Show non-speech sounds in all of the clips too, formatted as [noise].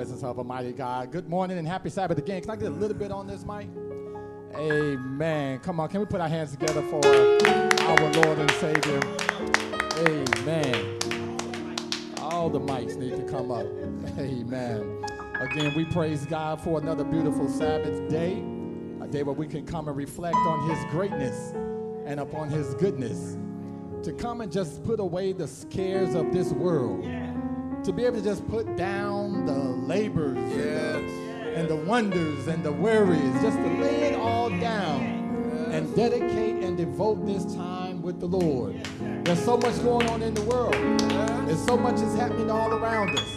presence of a mighty God. Good morning and happy Sabbath again. Can I get a little bit on this mic? Amen. Come on, can we put our hands together for our Lord and Savior? Amen. All the mics need to come up. Amen. Again, we praise God for another beautiful Sabbath day, a day where we can come and reflect on His greatness and upon His goodness. To come and just put away the cares of this world. To be able to just put down the labors Yes. and, the, and the wonders and the worries, just to lay it all down and dedicate and devote this time with the Lord. There's so much going on in the world. There's so much is happening all around us.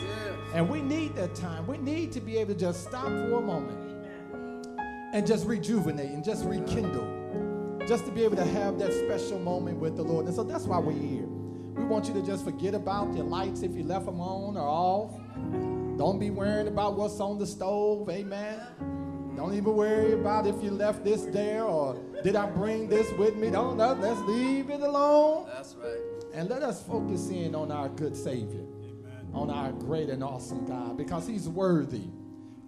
And we need that time. We need to be able to just stop for a moment and just rejuvenate and just rekindle. Just to be able to have that special moment with the Lord. And so that's why we're here. We want you to just forget about your lights if you left them on or off. Don't be worrying about what's on the stove. Amen. Don't even worry about if you left this there or did I bring this with me. Don't, no, let's leave it alone. That's right. And let us focus in on our good Savior, on our great and awesome God, because He's worthy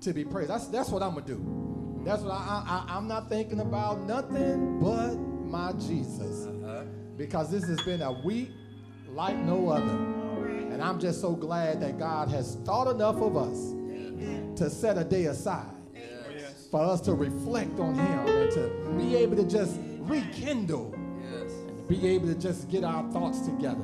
to be praised. That's, that's what I'm going to do. That's what I, I, I'm not thinking about nothing but my Jesus, Uh-huh. because this has been a week like no other. And I'm just so glad that God has thought enough of us to set a day aside for us to reflect on Him and to be able to just rekindle and be able to just get our thoughts together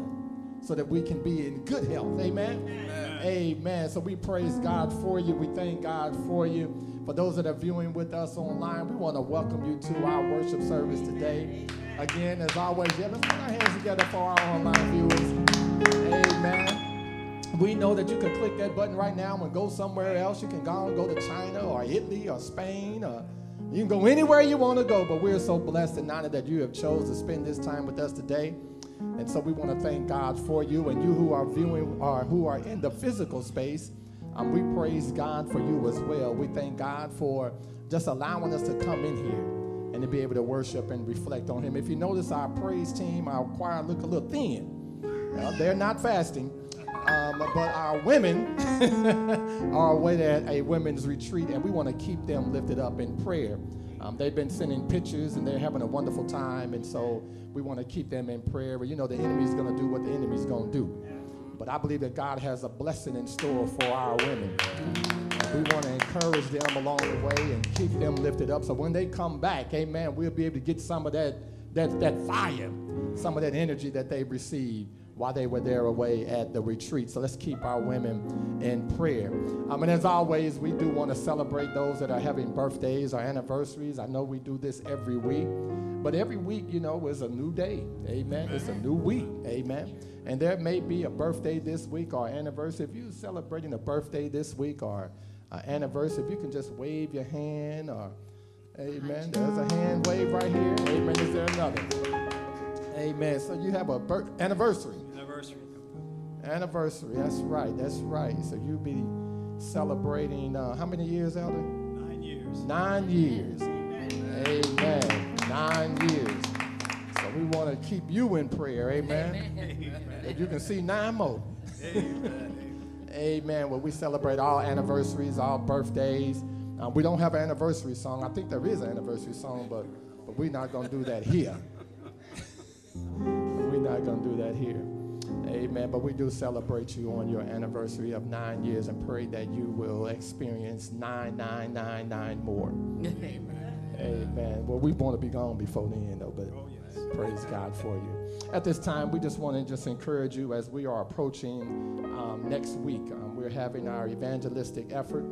so that we can be in good health. Amen? Amen. So we praise God for you. We thank God for you. For those that are viewing with us online, we want to welcome you to our worship service today. Again, as always, yeah, let's put our hands together for our online viewers. Amen. We know that you can click that button right now and go somewhere else. You can go and go to China or Italy or Spain or you can go anywhere you want to go, but we're so blessed and honored that you have chose to spend this time with us today. And so we want to thank God for you and you who are viewing or who are in the physical space. Um, we praise God for you as well. We thank God for just allowing us to come in here and to be able to worship and reflect on Him. If you notice, our praise team, our choir look a little thin. They're not fasting, um, but our women [laughs] are away at a women's retreat, and we want to keep them lifted up in prayer. Um, they've been sending pictures, and they're having a wonderful time, and so we want to keep them in prayer. But you know, the enemy's going to do what the enemy's going to do. But I believe that God has a blessing in store for our women. We want to encourage them along the way and keep them lifted up. So when they come back, amen, we'll be able to get some of that, that, that fire, some of that energy that they received while they were there away at the retreat. So let's keep our women in prayer. Um, and as always, we do want to celebrate those that are having birthdays or anniversaries. I know we do this every week, but every week, you know, is a new day. Amen. It's a new week. Amen. And there may be a birthday this week or anniversary. If you're celebrating a birthday this week or an anniversary, if you can just wave your hand or, amen. There's a hand wave right here. Amen. Is there another? Amen. So you have a birth anniversary. Anniversary. Anniversary. That's right. That's right. So you'll be celebrating uh, how many years, Elder? Nine years. Nine years. Amen. Nine years. So we want to keep you in prayer. Amen. That you can see nine more. Amen. Well, we celebrate all anniversaries, all birthdays. Uh, we don't have an anniversary song. I think there is an anniversary song, but but we're not going to do that here. [laughs] we're not going to do that here. Amen. But we do celebrate you on your anniversary of nine years and pray that you will experience nine, nine, nine, nine more. [laughs] Amen. Amen. Well, we want to be gone before the end, though, but Oh, yes. Praise God for you. At this time, we just want to just encourage you as we are approaching um, next week. Um, we're having our evangelistic effort.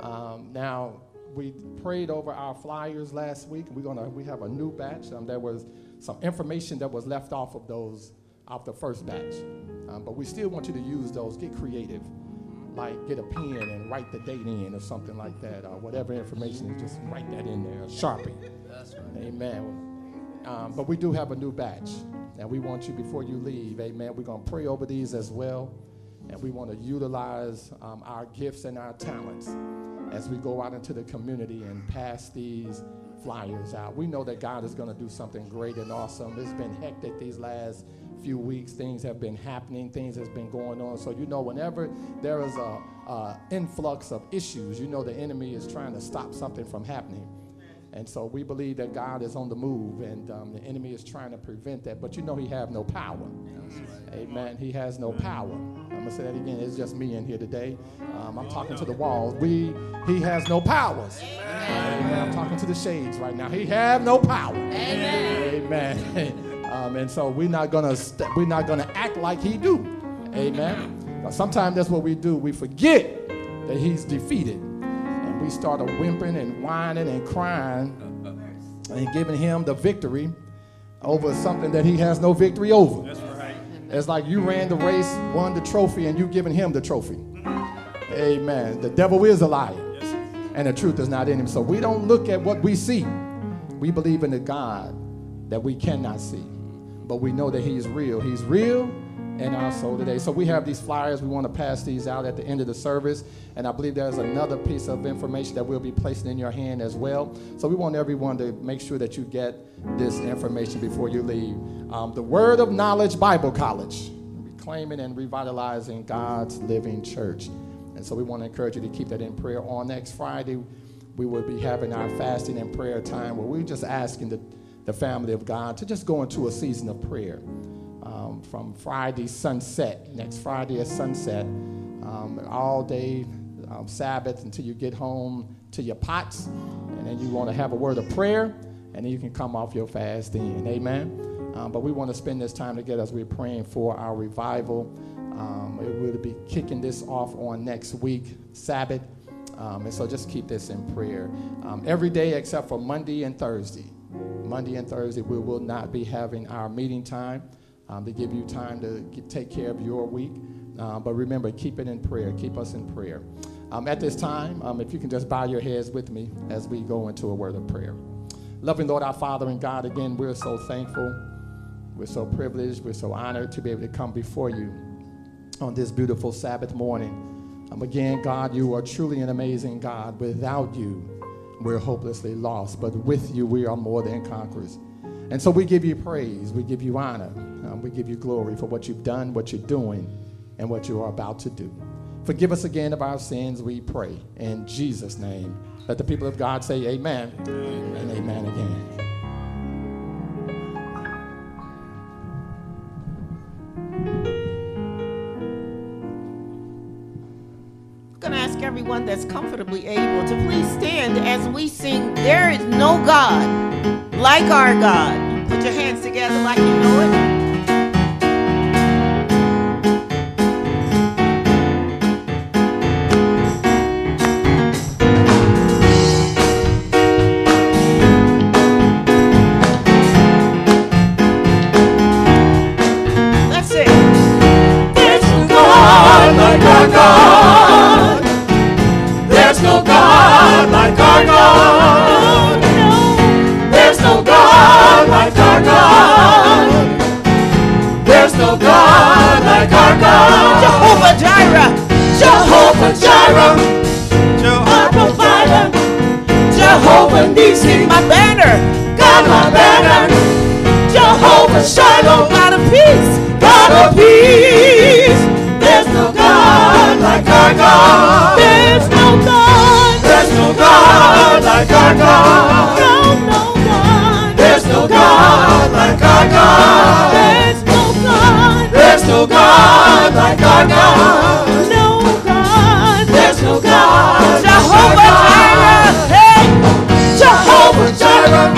Um, now, we prayed over our flyers last week. We're gonna we have a new batch. Um, there was some information that was left off of those off the first batch, um, but we still want you to use those. Get creative, like get a pen and write the date in or something like that, or whatever information. Just write that in there, sharpie. That's right. Amen. Um, but we do have a new batch, and we want you before you leave, amen. We're going to pray over these as well, and we want to utilize um, our gifts and our talents as we go out into the community and pass these flyers out. We know that God is going to do something great and awesome. It's been hectic these last few weeks. Things have been happening. Things has been going on. So you know, whenever there is a, a influx of issues, you know the enemy is trying to stop something from happening. And so we believe that God is on the move, and um, the enemy is trying to prevent that. But you know, he have no power. Right. Amen. He has no power. I'm gonna say that again. It's just me in here today. Um, I'm talking to the walls. We, he has no powers. Amen. I'm talking to the shades right now. He have no power. Amen. Amen. [laughs] Um, and so we're not gonna st- we're not gonna act like he do. Amen. Sometimes that's what we do. We forget that he's defeated we started whimpering and whining and crying and giving him the victory over something that he has no victory over. That's right. It's like you ran the race, won the trophy, and you giving him the trophy. Amen. The devil is a liar, and the truth is not in him. So we don't look at what we see. We believe in the God that we cannot see, but we know that He's real. He's real in our soul today. So we have these flyers. We want to pass these out at the end of the service. And I believe there's another piece of information that we'll be placing in your hand as well. So we want everyone to make sure that you get this information before you leave. Um, the Word of Knowledge Bible College, reclaiming and revitalizing God's living church. And so we want to encourage you to keep that in prayer. On next Friday, we will be having our fasting and prayer time where we're just asking the, the family of God to just go into a season of prayer um, from Friday sunset, next Friday at sunset, um, all day um, Sabbath until you get home to your pots. And then you want to have a word of prayer, and then you can come off your fast then. Amen. Um, but we want to spend this time together as we're praying for our revival. Um, it will be kicking this off on next week, Sabbath. Um, and so just keep this in prayer. every day except for Monday and Thursday. Monday and Thursday, we will not be having our meeting time um, to give you time to get, take care of your week. Uh, but remember, keep it in prayer. Keep us in prayer. Um, at this time, um, if you can just bow your heads with me as we go into a word of prayer. Loving Lord, our Father and God, again, we're so thankful. We're so privileged. We're so honored to be able to come before you on this beautiful Sabbath morning. Um, again, God, you are truly an amazing God. Without you, we're hopelessly lost. But with you, we are more than conquerors. And so we give you praise, we give you honor, um, we give you glory for what you've done, what you're doing, and what you are about to do. Forgive us again of our sins, we pray. In Jesus' name. Let the people of God say amen, amen. and amen again. Everyone that's comfortably able to please stand as we sing There is No God like our God. Put your hands together like you know it. There's no God. There's no God like our God. No, no God. There's no God like our God. There's no God. There's no God like our God. No God. There's no God. Jehovah Jireh. Hey, Jehovah Jireh.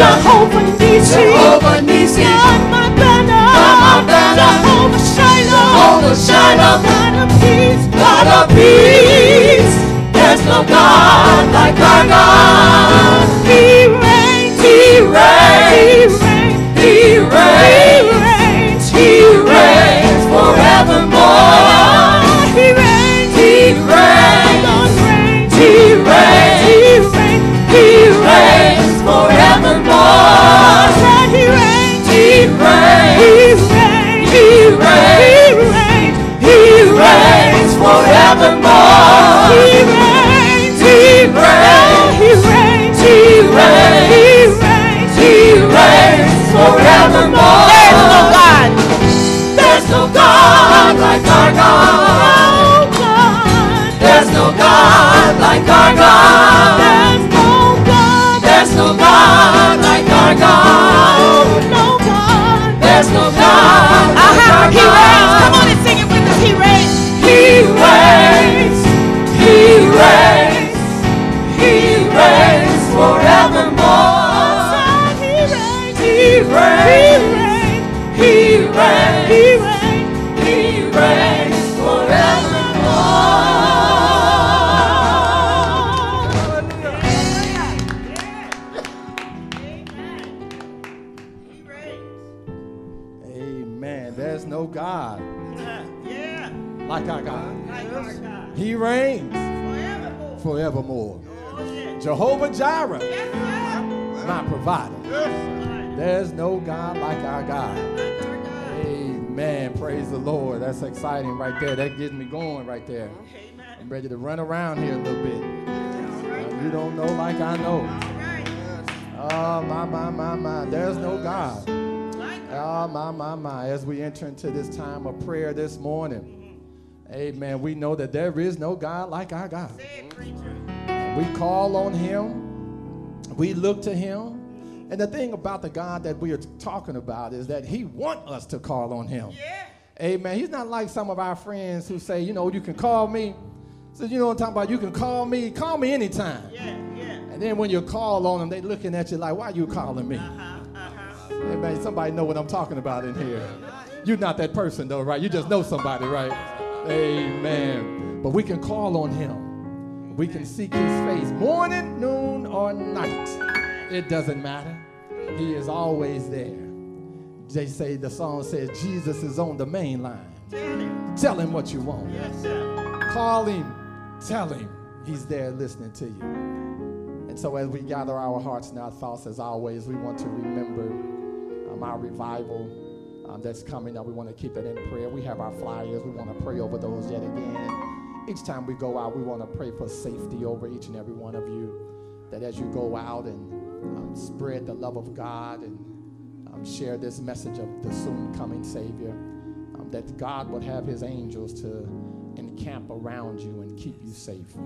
Jehovah Nissi, Jehovah Nissi. God my banner, God my banner. Jehovah Shalom, Jehovah Shalom. God of peace, God of peace. There's no God like our God. He reigns, He reigns. He reigns, He reigns. He reigns forevermore. He reigns, He reigns. He reigns. He reigns, He like our God. Exciting right there. That gets me going right there. Amen. I'm ready to run around here a little bit. Uh, you don't know like I know. Right. Oh, my, my, my, my. There's no God. Oh, my, my, my. As we enter into this time of prayer this morning, amen, we know that there is no God like our God. It. We call on Him, we look to Him. And the thing about the God that we are talking about is that He wants us to call on Him. Yeah. Amen. He's not like some of our friends who say, you know, you can call me. So, you know what I'm talking about? You can call me. Call me anytime. Yeah. Yeah. And then when you call on them, they looking at you like, why are you calling me? Uh-huh. Uh-huh. Amen. Somebody know what I'm talking about in here. You're not that person though, right? You just know somebody, right? Amen. But we can call on him. We can seek his face morning, noon, or night. It doesn't matter. He is always there. They say the song says Jesus is on the main line. Tell him. Tell him what you want. Yes, sir. Call him. Tell him. He's there listening to you. And so, as we gather our hearts and our thoughts, as always, we want to remember um, our revival um, that's coming up. We want to keep it in prayer. We have our flyers. We want to pray over those yet again. Each time we go out, we want to pray for safety over each and every one of you. That as you go out and um, spread the love of God and um, share this message of the soon coming Savior, um, that God would have His angels to encamp around you and keep you safe.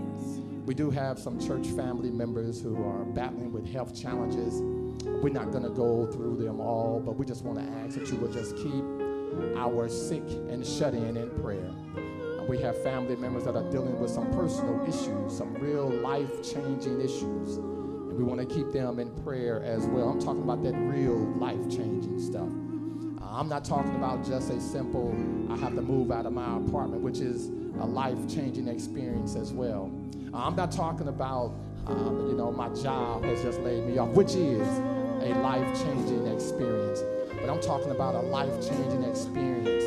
We do have some church family members who are battling with health challenges. We're not going to go through them all, but we just want to ask that you will just keep our sick and shut in in prayer. We have family members that are dealing with some personal issues, some real life changing issues. We want to keep them in prayer as well. I'm talking about that real life changing stuff. Uh, I'm not talking about just a simple, I have to move out of my apartment, which is a life changing experience as well. Uh, I'm not talking about, um, you know, my job has just laid me off, which is a life changing experience. But I'm talking about a life changing experience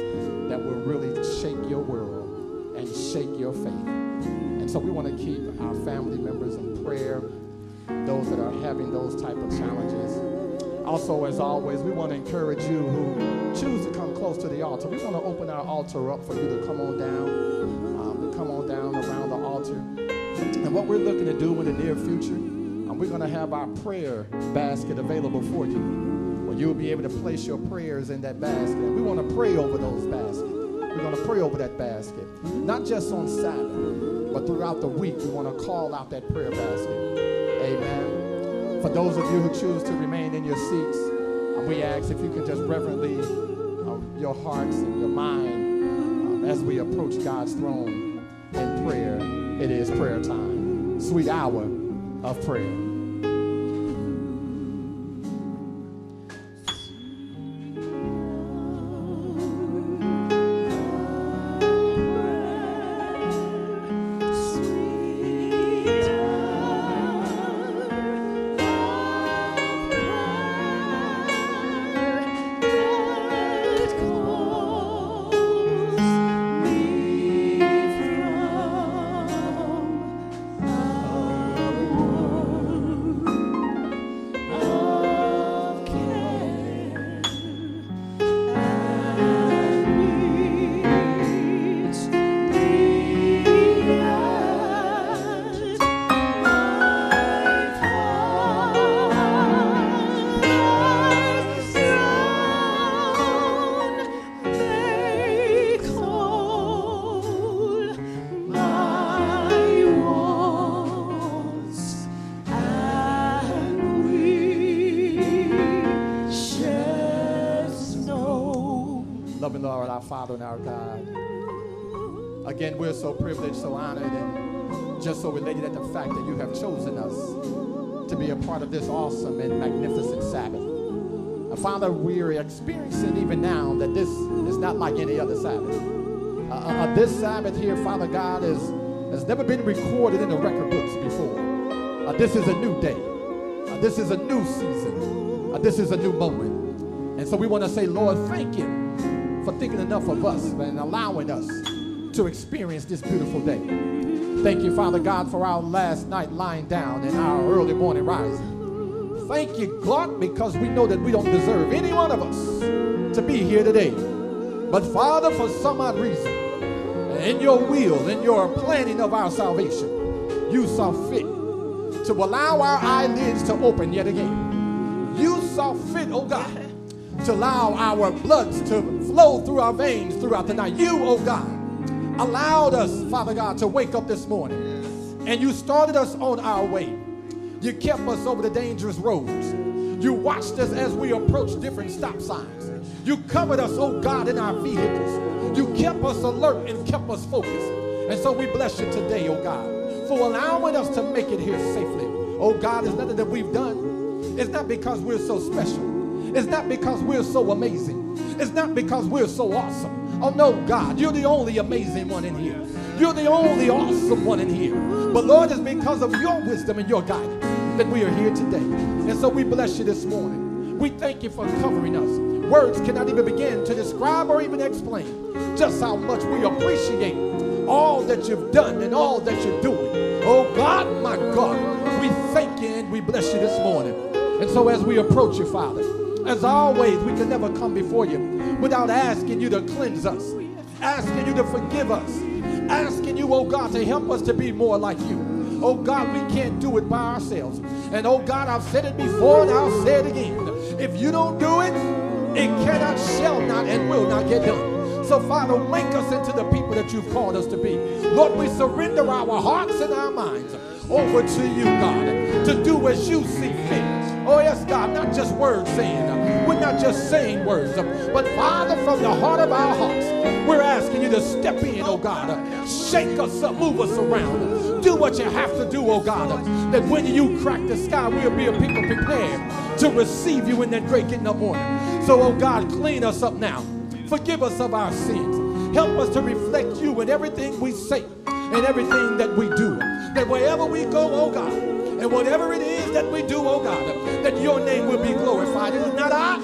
that will really shake your world and shake your faith. And so we want to keep our family members in prayer, those that are having those type of challenges. Also, as always, we want to encourage you who choose to come close to the altar. We want to open our altar up for you to come on down, um, to come on down around the altar. And what we're looking to do in the near future, um, we're going to have our prayer basket available for you, where you'll be able to place your prayers in that basket. We want to pray over those baskets. We're going to pray over that basket, not just on Sabbath, but throughout the week. We want to call out that prayer basket. Amen. For those of you who choose to remain in your seats, uh, we ask if you can just reverently, um, your hearts and your mind, um, as we approach God's throne in prayer. It is prayer time, sweet hour of prayer. Father, we're experiencing even now that this is not like any other Sabbath. Uh, uh, uh, this Sabbath here, Father God, is, has never been recorded in the record books before. Uh, this is a new day. Uh, this is a new season. Uh, this is a new moment. And so we want to say, Lord, thank you for thinking enough of us and allowing us to experience this beautiful day. Thank you, Father God, for our last night lying down and our early morning rising. Thank you, God, because we know that we don't deserve any one of us to be here today. But Father, for some odd reason, in your will, in your planning of our salvation, you saw fit to allow our eyelids to open yet again. You saw fit, oh God, to allow our bloods to flow through our veins throughout the night. You, oh God, allowed us, Father God, to wake up this morning. And you started us on our way. You kept us over the dangerous roads. You watched us as we approached different stop signs. You covered us, oh God, in our vehicles. You kept us alert and kept us focused. And so we bless you today, oh God, for allowing us to make it here safely. Oh God, it's nothing that we've done. It's not because we're so special. It's not because we're so amazing. It's not because we're so awesome. Oh no, God, you're the only amazing one in here. You're the only awesome one in here. But Lord, it's because of your wisdom and your guidance that we are here today. And so we bless you this morning. We thank you for covering us. Words cannot even begin to describe or even explain just how much we appreciate all that you've done and all that you're doing. Oh God, my God, we thank you and we bless you this morning. And so as we approach you, Father, as always, we can never come before you without asking you to cleanse us, asking you to forgive us, asking you, oh God, to help us to be more like you. Oh God, we can't do it by ourselves. And oh God, I've said it before and I'll say it again. If you don't do it, it cannot, shall not, and will not get done. So, Father, make us into the people that you've called us to be. Lord, we surrender our hearts and our minds over to you, God, to do as you see fit. Oh, yes, God, not just words saying. We're not just saying words, but Father, from the heart of our hearts, we're asking you to step in, oh God. Shake us up, move us around. Do what you have to do, oh God. That when you crack the sky, we'll be a people prepared to receive you in that great getting up morning. So, oh God, clean us up now. Forgive us of our sins. Help us to reflect you in everything we say and everything that we do. That wherever we go, oh God, and whatever it is that we do, oh God, that your name will be glorified. It is not I,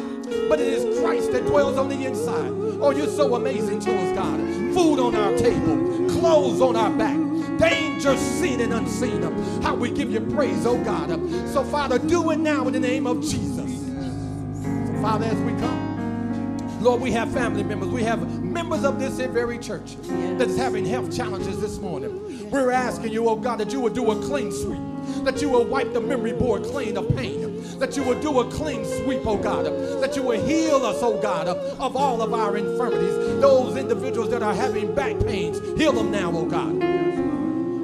but it is Christ that dwells on the inside. Oh, you're so amazing to us, God. Food on our table, clothes on our back, danger seen and unseen. How we give you praise, oh God. So, Father, do it now in the name of Jesus. So, Father, as we come, Lord, we have family members. We have members of this very church that is having health challenges this morning. We're asking you, oh God, that you would do a clean sweep that you will wipe the memory board clean of pain, that you will do a clean sweep, oh God, that you will heal us, oh God, of all of our infirmities. Those individuals that are having back pains, heal them now, oh God.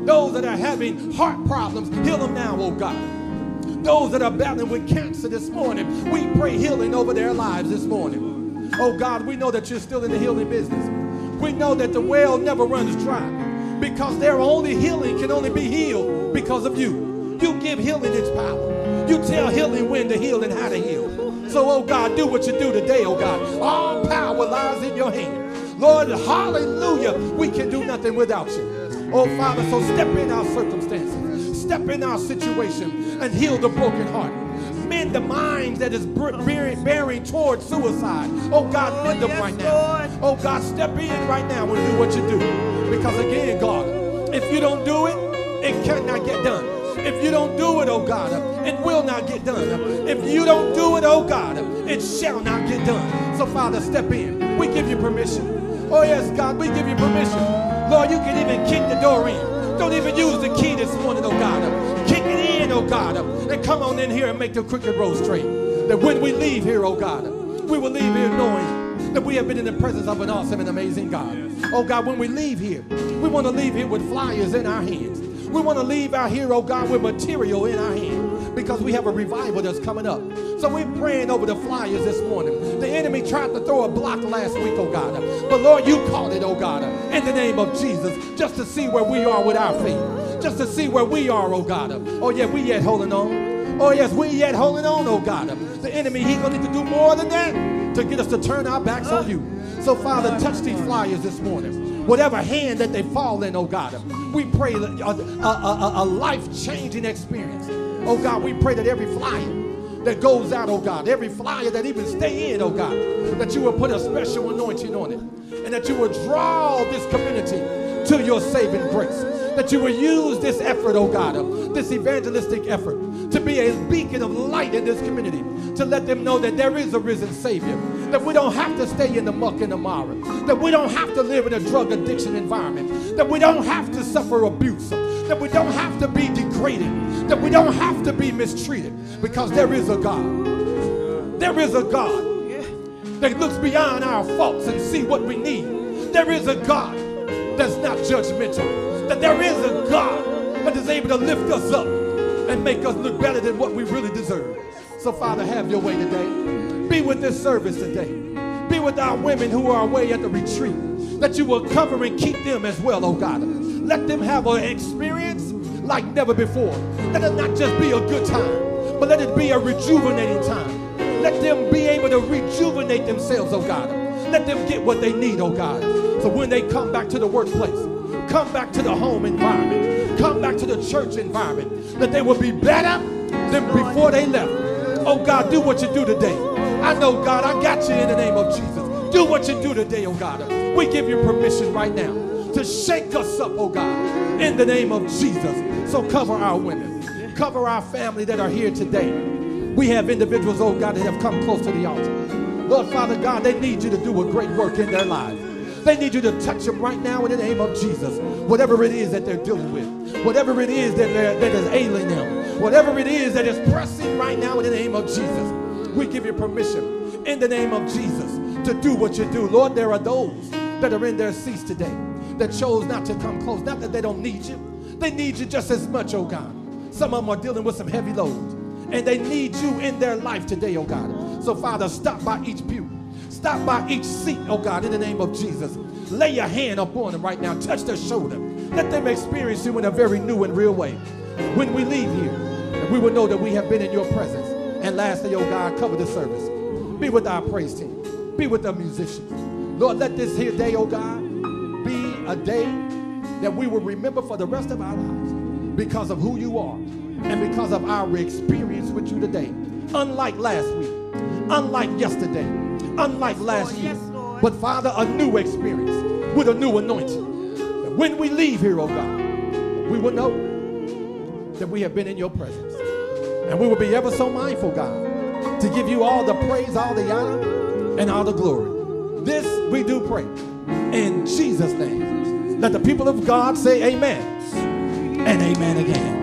Those that are having heart problems, heal them now, oh God. Those that are battling with cancer this morning, we pray healing over their lives this morning. Oh God, we know that you're still in the healing business. We know that the well never runs dry because their only healing can only be healed because of you. You give healing its power. You tell healing when to heal and how to heal. So, oh God, do what you do today, oh God. All power lies in your hand. Lord, hallelujah. We can do nothing without you. Oh Father, so step in our circumstances, step in our situation, and heal the broken heart. Mend the mind that is bearing, bearing towards suicide. Oh God, mend them right now. Oh God, step in right now and do what you do. Because again, God, if you don't do it, it cannot get done. If you don't do it, oh God, it will not get done. If you don't do it, oh God, it shall not get done. So, Father, step in. We give you permission. Oh, yes, God, we give you permission. Lord, you can even kick the door in. Don't even use the key this morning, oh God. Kick it in, oh God, and come on in here and make the crooked road straight. That when we leave here, oh God, we will leave here knowing that we have been in the presence of an awesome and amazing God. Oh God, when we leave here, we want to leave here with flyers in our hands. We want to leave our hero, God, with material in our hand. because we have a revival that's coming up. So we're praying over the flyers this morning. The enemy tried to throw a block last week, oh God. But Lord, you called it, oh God, in the name of Jesus, just to see where we are with our faith, just to see where we are, oh God. Oh yeah, we yet holding on. Oh yes, we yet holding on, oh God. The enemy, he's gonna need to do more than that to get us to turn our backs on you. So Father, touch these flyers this morning. Whatever hand that they fall in, oh God, we pray a, a, a, a life-changing experience. Oh God, we pray that every flyer that goes out, oh God, every flyer that even stay in, oh God, that you will put a special anointing on it and that you will draw this community to your saving grace. That you will use this effort, oh God, uh, this evangelistic effort to be a beacon of light in this community, to let them know that there is a risen Savior, that we don't have to stay in the muck and the mire, that we don't have to live in a drug addiction environment, that we don't have to suffer abuse, that we don't have to be degraded, that we don't have to be mistreated, because there is a God. There is a God that looks beyond our faults and see what we need. There is a God that's not judgmental. That there is a God that is able to lift us up and make us look better than what we really deserve. So, Father, have your way today. Be with this service today. Be with our women who are away at the retreat. That you will cover and keep them as well, oh God. Let them have an experience like never before. Let it not just be a good time, but let it be a rejuvenating time. Let them be able to rejuvenate themselves, oh God. Let them get what they need, oh God. So when they come back to the workplace, come back to the home environment, come back to the church environment, that they will be better than before they left. Oh God, do what you do today. I know, God, I got you in the name of Jesus. Do what you do today, oh God. We give you permission right now to shake us up, oh God, in the name of Jesus. So cover our women, cover our family that are here today. We have individuals, oh God, that have come close to the altar. Lord Father God, they need you to do a great work in their lives. They need you to touch them right now in the name of Jesus. Whatever it is that they're dealing with, whatever it is that, that is ailing them, whatever it is that is pressing right now in the name of Jesus, we give you permission in the name of Jesus to do what you do. Lord, there are those that are in their seats today that chose not to come close. Not that they don't need you, they need you just as much, oh God. Some of them are dealing with some heavy loads and they need you in their life today, oh God. So, Father, stop by each pew. Stop by each seat, oh God, in the name of Jesus. Lay your hand upon them right now. Touch their shoulder. Let them experience you in a very new and real way. When we leave here, we will know that we have been in your presence. And lastly, oh God, cover the service. Be with our praise team. Be with the musicians. Lord, let this here day, oh God, be a day that we will remember for the rest of our lives because of who you are and because of our experience with you today. Unlike last week, unlike yesterday, unlike last year, but Father, a new experience with a new anointing. When we leave here, oh God, we will know that we have been in your presence. And we will be ever so mindful, God, to give you all the praise, all the honor, and all the glory. This we do pray in Jesus' name. Let the people of God say amen and amen again.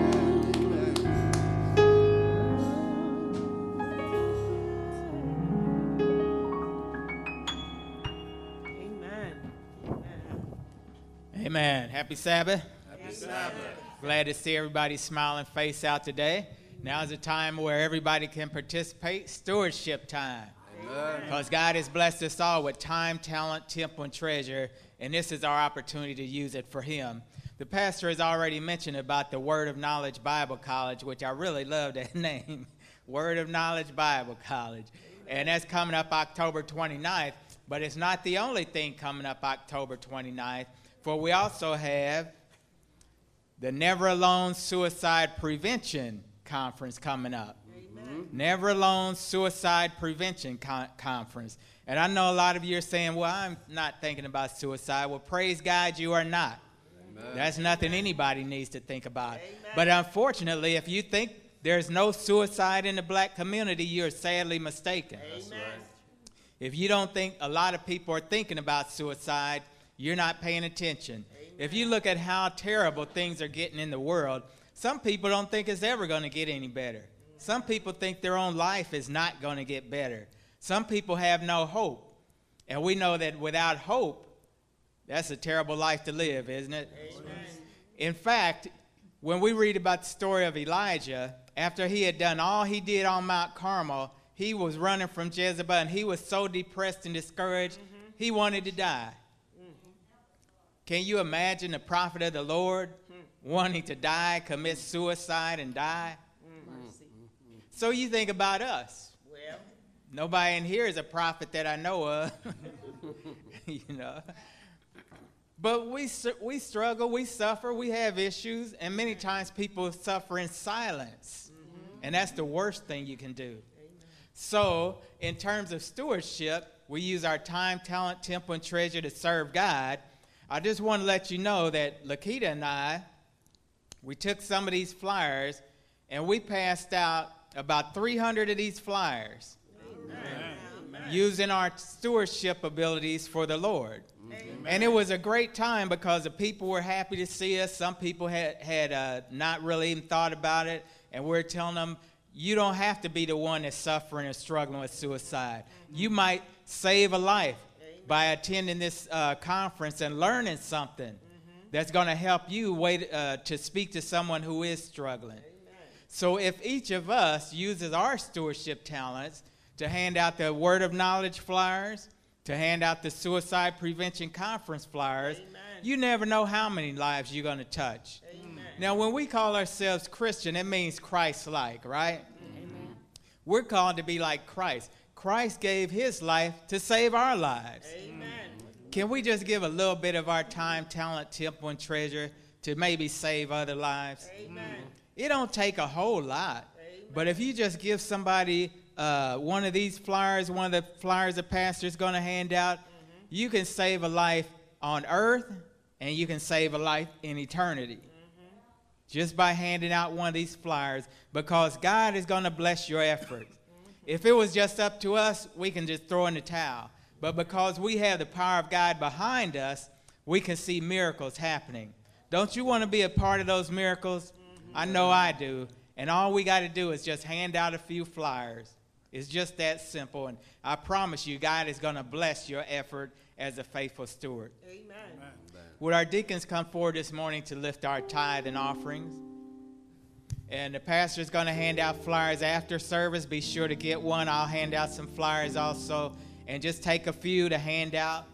Sabbath. Happy Sabbath. Glad to see everybody's smiling face out today. Now is a time where everybody can participate. Stewardship time. Because God has blessed us all with time, talent, temple, and treasure, and this is our opportunity to use it for Him. The pastor has already mentioned about the Word of Knowledge Bible College, which I really love that [laughs] name Word of Knowledge Bible College. And that's coming up October 29th, but it's not the only thing coming up October 29th. For we also have the Never Alone Suicide Prevention Conference coming up. Amen. Never Alone Suicide Prevention Con- Conference. And I know a lot of you are saying, well, I'm not thinking about suicide. Well, praise God, you are not. Amen. That's nothing anybody needs to think about. Amen. But unfortunately, if you think there's no suicide in the black community, you're sadly mistaken. If you don't think a lot of people are thinking about suicide, you're not paying attention. Amen. If you look at how terrible things are getting in the world, some people don't think it's ever going to get any better. Some people think their own life is not going to get better. Some people have no hope. And we know that without hope, that's a terrible life to live, isn't it? Amen. In fact, when we read about the story of Elijah, after he had done all he did on Mount Carmel, he was running from Jezebel and he was so depressed and discouraged, mm-hmm. he wanted to die. Can you imagine the prophet of the Lord wanting to die, commit suicide, and die? So you think about us. Well, nobody in here is a prophet that I know of. [laughs] you know. But we, we struggle, we suffer, we have issues, and many times people suffer in silence. Mm-hmm. And that's the worst thing you can do. Amen. So, in terms of stewardship, we use our time, talent, temple, and treasure to serve God. I just want to let you know that Lakita and I, we took some of these flyers and we passed out about 300 of these flyers Amen. using our stewardship abilities for the Lord. Amen. And it was a great time because the people were happy to see us. Some people had, had uh, not really even thought about it. And we're telling them, you don't have to be the one that's suffering or struggling with suicide. You might save a life. By attending this uh, conference and learning something mm-hmm. that's going to help you wait, uh, to speak to someone who is struggling. Amen. So if each of us uses our stewardship talents to hand out the word of knowledge flyers, to hand out the suicide prevention conference flyers, Amen. you never know how many lives you're going to touch. Amen. Now, when we call ourselves Christian, it means Christ like, right? Amen. We're called to be like Christ. Christ gave his life to save our lives. Amen. Can we just give a little bit of our time, talent, temple, and treasure to maybe save other lives? Amen. It don't take a whole lot. But if you just give somebody uh, one of these flyers, one of the flyers the pastor is going to hand out, mm-hmm. you can save a life on earth and you can save a life in eternity. Mm-hmm. Just by handing out one of these flyers because God is going to bless your efforts. Mm-hmm. If it was just up to us, we can just throw in the towel. But because we have the power of God behind us, we can see miracles happening. Don't you want to be a part of those miracles? I know I do. And all we got to do is just hand out a few flyers. It's just that simple. And I promise you, God is going to bless your effort as a faithful steward. Amen. Amen. Would our deacons come forward this morning to lift our tithe and offerings? And the pastor is going to hand out flyers after service. Be sure to get one. I'll hand out some flyers also. And just take a few to hand out.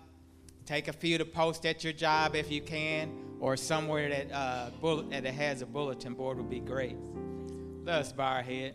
Take a few to post at your job if you can, or somewhere that, uh, bullet, that has a bulletin board would be great. Let us bow our head.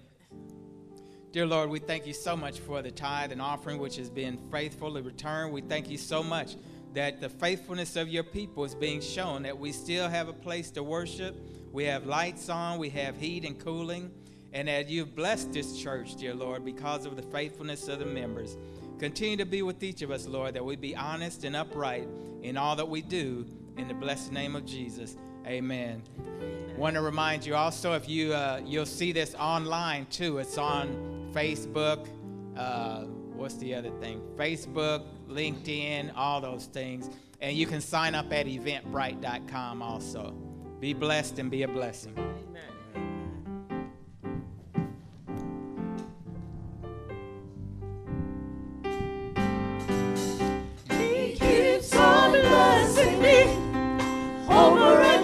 Dear Lord, we thank you so much for the tithe and offering which has been faithfully returned. We thank you so much that the faithfulness of your people is being shown, that we still have a place to worship. We have lights on, we have heat and cooling, and that you've blessed this church, dear Lord, because of the faithfulness of the members. Continue to be with each of us, Lord, that we be honest and upright in all that we do. In the blessed name of Jesus. Amen. Want to remind you also if you uh, you'll see this online too. It's on Facebook. Uh, what's the other thing? Facebook, LinkedIn, all those things, and you can sign up at Eventbrite.com also. Be blessed and be a blessing. Amen. He keeps on blessing me over and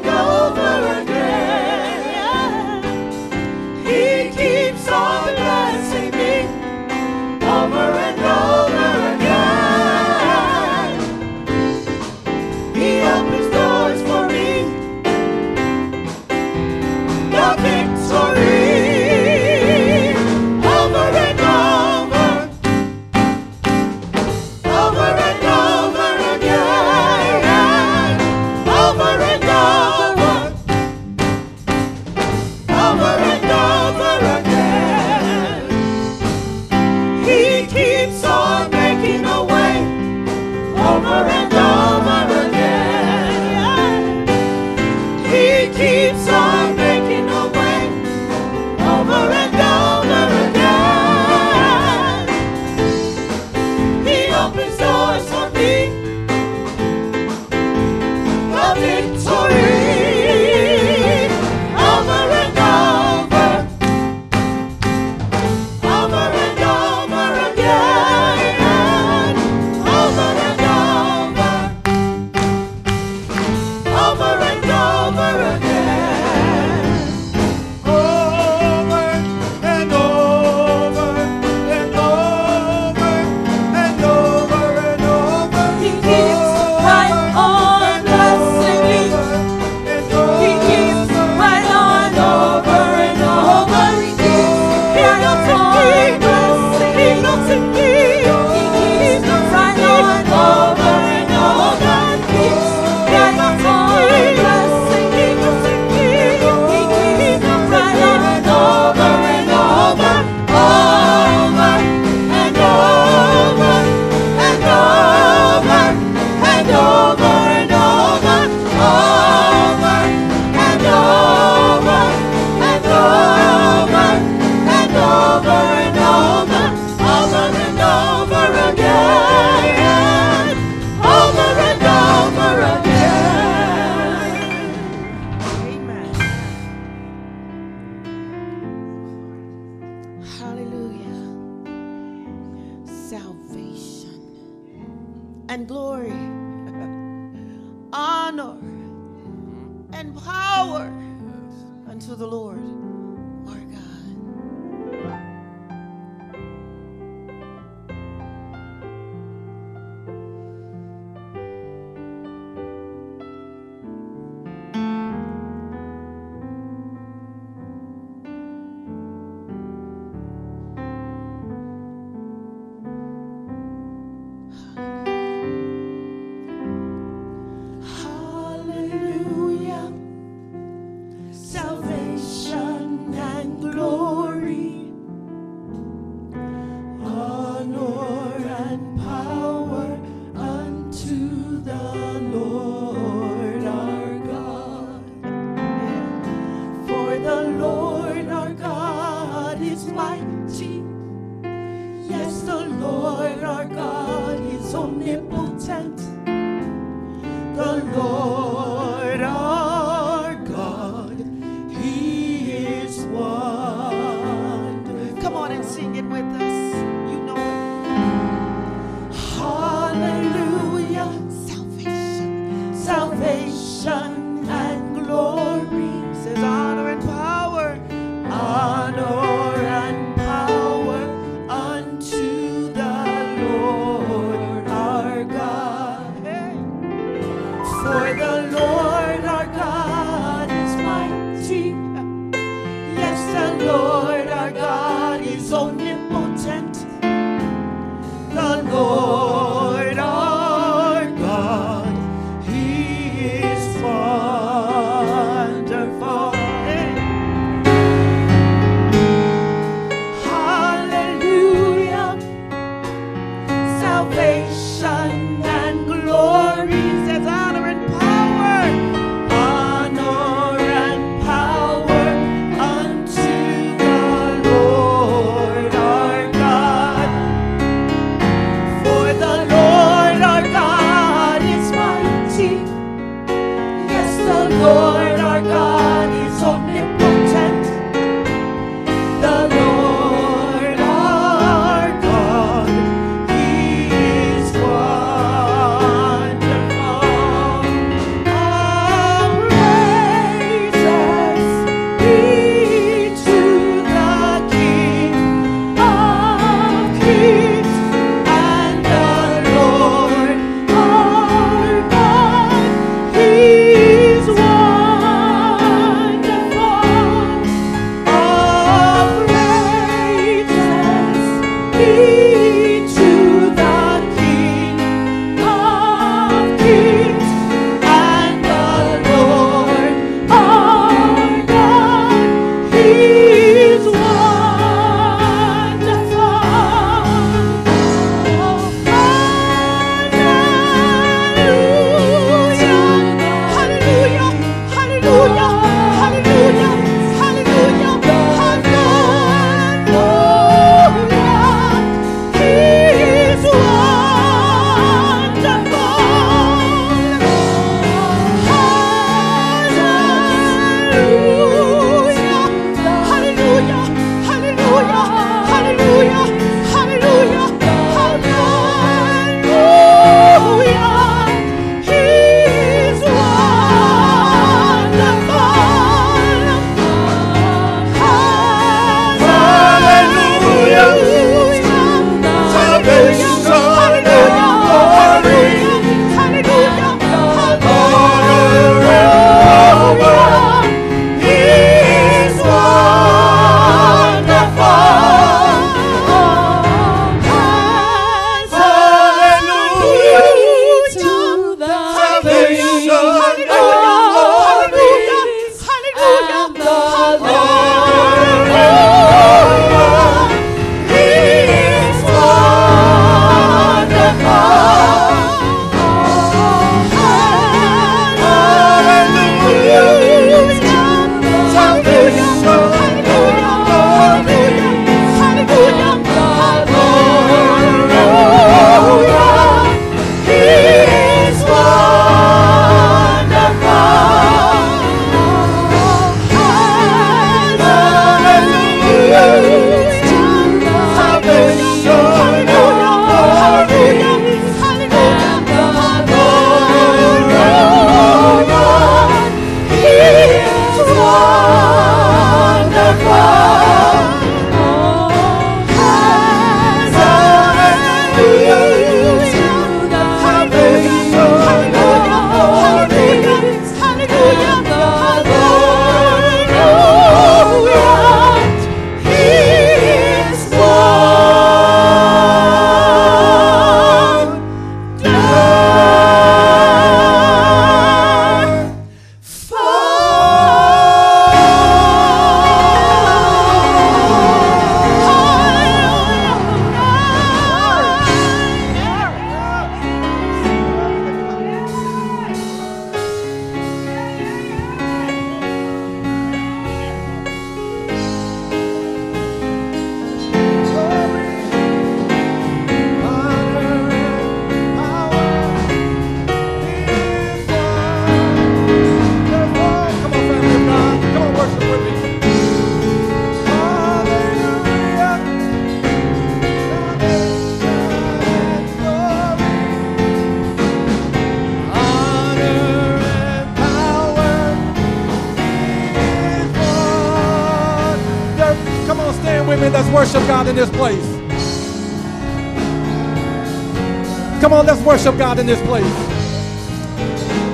worship God in this place.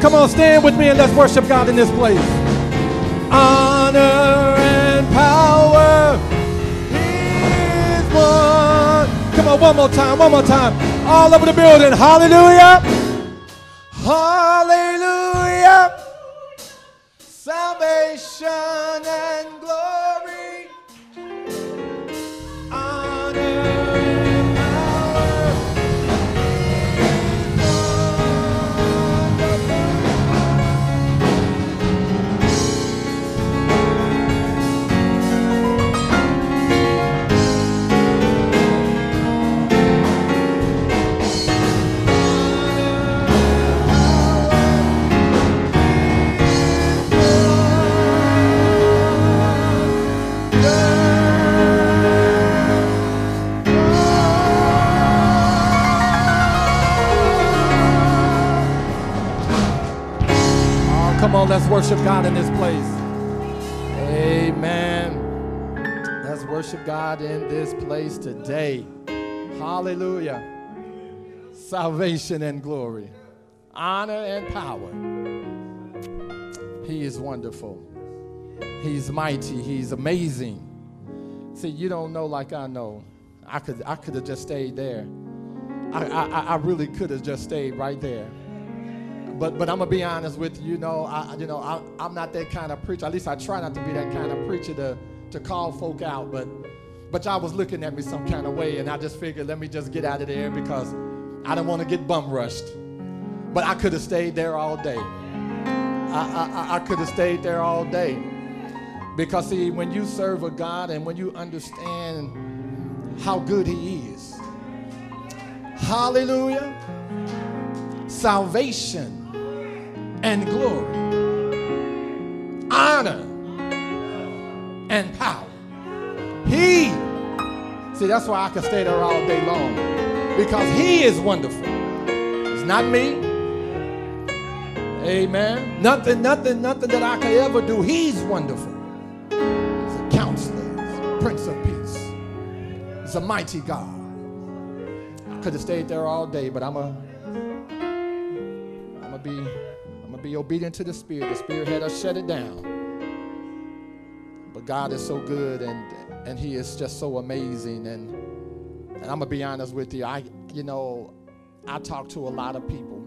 Come on, stand with me and let's worship God in this place. Honor and power is one. Come on, one more time, one more time. All over the building. Hallelujah. Hallelujah. Worship God in this place. Amen. Let's worship God in this place today. Hallelujah. Salvation and glory, honor and power. He is wonderful. He's mighty. He's amazing. See, you don't know like I know. I could, I could have just stayed there. I, I, I really could have just stayed right there but but I'm gonna be honest with you. You know, I you know I, I'm not that kind of preacher. At least I try not to be that kind of preacher to to call folk out. But but y'all was looking at me some kind of way, and I just figured let me just get out of there because I don't want to get bum rushed. But I could have stayed there all day. I I, I could have stayed there all day because see when you serve a God and when you understand how good He is, Hallelujah, salvation and glory, honor and power. He, see, that's why I can stay there all day long because He is wonderful. It's not me. Amen. Nothing, nothing, nothing that I could ever do. He's wonderful. He's a counselor, He's a Prince of Peace. He's a mighty God. I could have stayed there all day, but I'm a, I'm gonna be I'm gonna be obedient to the Spirit. The Spirit had us shut it down. But God is so good and and He is just so amazing. And and I'm gonna be honest with you. I you know, I talk to a lot of people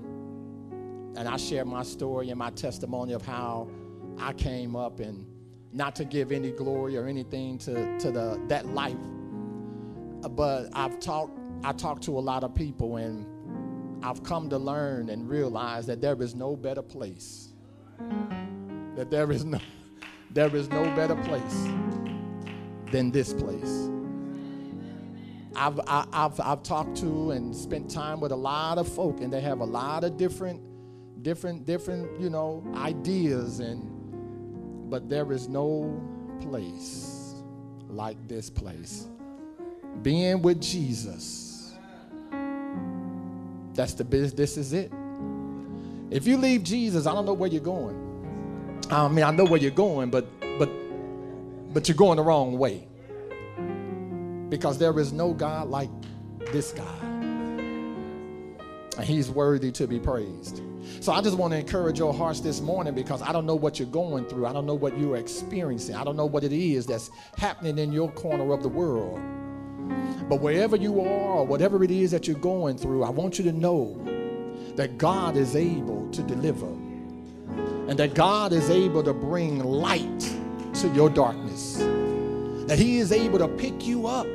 and I share my story and my testimony of how I came up and not to give any glory or anything to, to the that life. But I've talked I talk to a lot of people and I've come to learn and realize that there is no better place. That there is no there is no better place than this place. I've, I, I've, I've talked to and spent time with a lot of folk, and they have a lot of different, different, different, you know, ideas, and but there is no place like this place. Being with Jesus. That's the business. This is it. If you leave Jesus, I don't know where you're going. I mean, I know where you're going, but but but you're going the wrong way. Because there is no God like this God. And he's worthy to be praised. So I just want to encourage your hearts this morning because I don't know what you're going through. I don't know what you're experiencing. I don't know what it is that's happening in your corner of the world. But wherever you are, or whatever it is that you're going through, I want you to know that God is able to deliver and that God is able to bring light to your darkness. That He is able to pick you up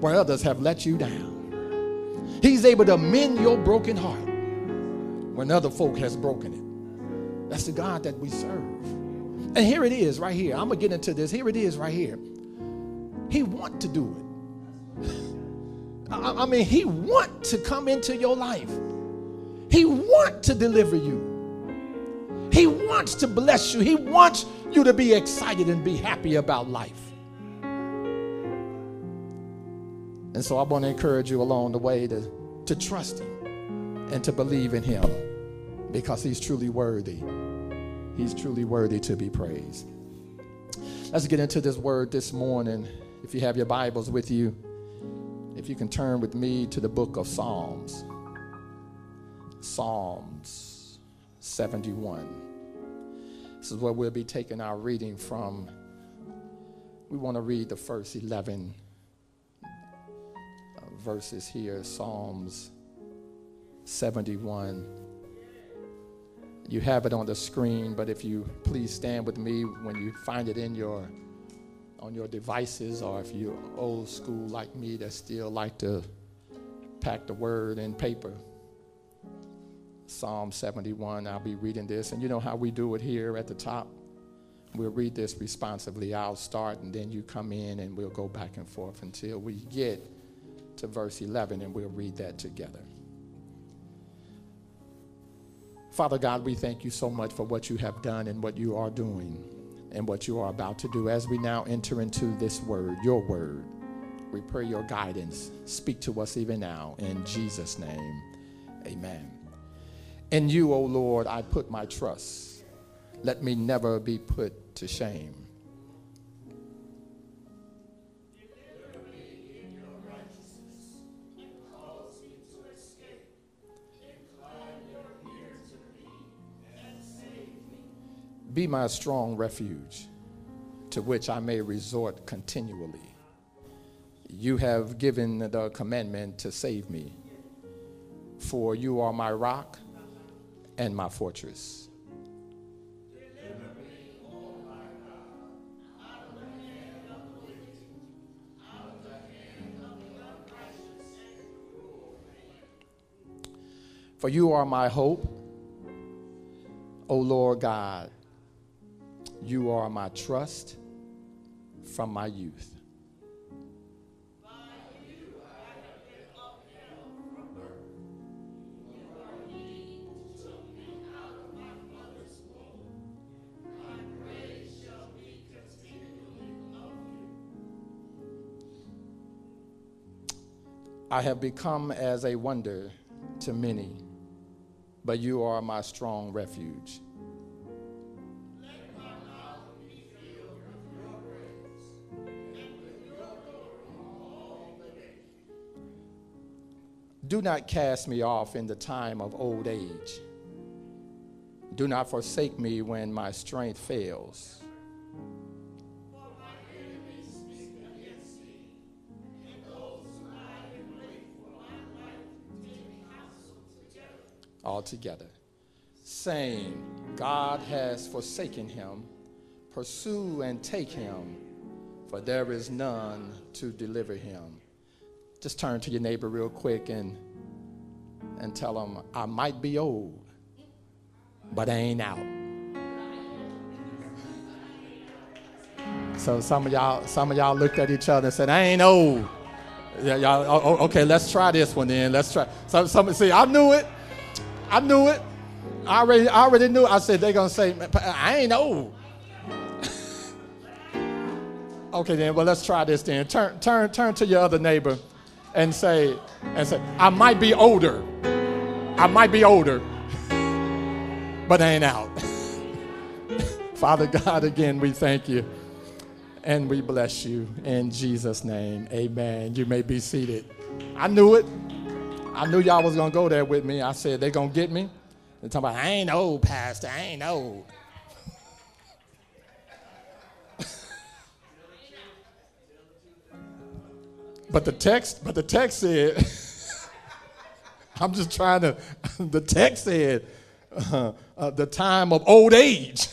where others have let you down. He's able to mend your broken heart when other folk has broken it. That's the God that we serve. And here it is right here. I'm going to get into this. Here it is right here. He want to do it. I, I mean, he want to come into your life. He want to deliver you. He wants to bless you. He wants you to be excited and be happy about life. And so I want to encourage you along the way to, to trust him and to believe in him because he's truly worthy. He's truly worthy to be praised. Let's get into this word this morning. if you have your Bibles with you, if you can turn with me to the book of Psalms. Psalms 71. This is where we'll be taking our reading from. We want to read the first 11 uh, verses here, Psalms 71. You have it on the screen, but if you please stand with me when you find it in your on your devices, or if you're old school like me that still like to pack the word in paper. Psalm 71, I'll be reading this, and you know how we do it here at the top. We'll read this responsively. I'll start, and then you come in, and we'll go back and forth until we get to verse 11, and we'll read that together. Father God, we thank you so much for what you have done and what you are doing and what you are about to do. As we now enter into this word, your word, we pray your guidance. Speak to us even now. In Jesus' name, amen. In you, O Lord, I put my trust. Let me never be put to shame. Be my strong refuge to which I may resort continually. You have given the commandment to save me, for you are my rock and my fortress. For you are my hope, O Lord God. You are my trust from my youth. I have become as a wonder to many, but you are my strong refuge. Do not cast me off in the time of old age. Do not forsake me when my strength fails. All together, saying, God has forsaken him. Pursue and take him, for there is none to deliver him. Just turn to your neighbor real quick and, and tell them, I might be old, but I ain't out. So some of y'all, some of y'all looked at each other and said, I ain't old. Yeah, y'all, oh, oh, okay, let's try this one then. Let's try. Some, some see, I knew it. I knew it. I already, I already knew. I said they're gonna say, I ain't old. [laughs] okay, then. Well, let's try this then. Turn, turn, turn to your other neighbor and say, and say, I might be older. I might be older, [laughs] but I ain't out. [laughs] Father God, again, we thank you and we bless you in Jesus' name. Amen. You may be seated. I knew it. I knew y'all was gonna go there with me. I said they're gonna get me. They're talking about I ain't old, Pastor. I ain't old. But the text, but the text said, [laughs] I'm just trying to, [laughs] the text said, uh, uh, the time of old age.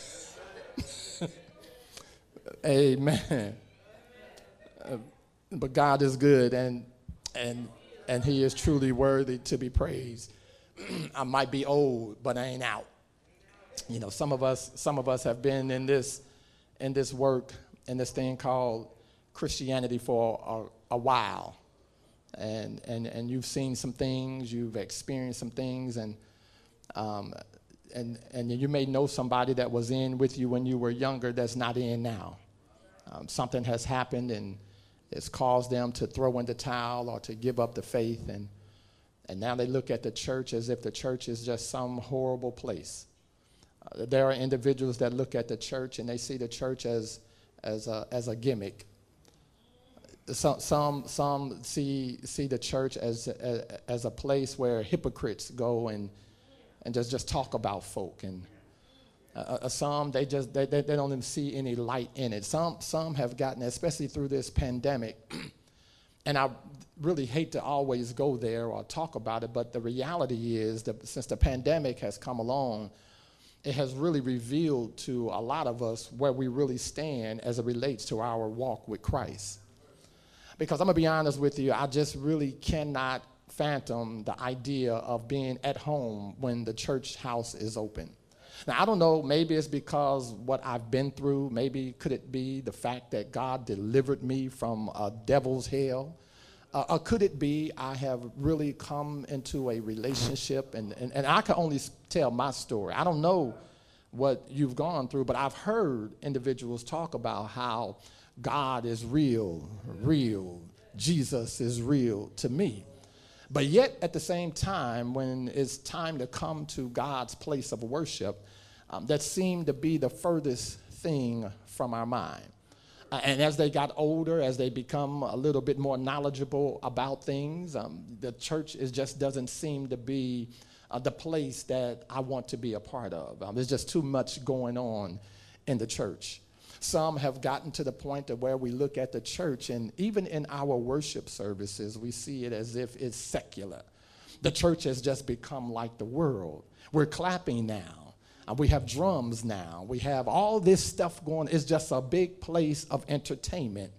[laughs] Amen. Uh, but God is good and, and, and he is truly worthy to be praised. [clears throat] I might be old, but I ain't out. You know, some of us, some of us have been in this, in this work, in this thing called Christianity for a while. And, and, and you've seen some things, you've experienced some things, and, um, and, and you may know somebody that was in with you when you were younger that's not in now. Um, something has happened and it's caused them to throw in the towel or to give up the faith. And, and now they look at the church as if the church is just some horrible place. Uh, there are individuals that look at the church and they see the church as, as, a, as a gimmick some, some, some see, see the church as, as, as a place where hypocrites go and, and just, just talk about folk. And uh, uh, some, they just they, they, they don't even see any light in it. Some, some have gotten, especially through this pandemic, [clears throat] and I really hate to always go there or talk about it, but the reality is that since the pandemic has come along, it has really revealed to a lot of us where we really stand as it relates to our walk with Christ. Because I'm gonna be honest with you, I just really cannot fathom the idea of being at home when the church house is open. Now, I don't know, maybe it's because what I've been through. Maybe could it be the fact that God delivered me from a devil's hell? Uh, or could it be I have really come into a relationship and, and, and I can only tell my story. I don't know what you've gone through, but I've heard individuals talk about how God is real, real. Jesus is real to me. But yet, at the same time, when it's time to come to God's place of worship, um, that seemed to be the furthest thing from our mind. Uh, and as they got older, as they become a little bit more knowledgeable about things, um, the church is just doesn't seem to be uh, the place that I want to be a part of. Um, there's just too much going on in the church. Some have gotten to the point of where we look at the church, and even in our worship services, we see it as if it's secular. The church has just become like the world. We're clapping now. Uh, we have drums now. We have all this stuff going. It's just a big place of entertainment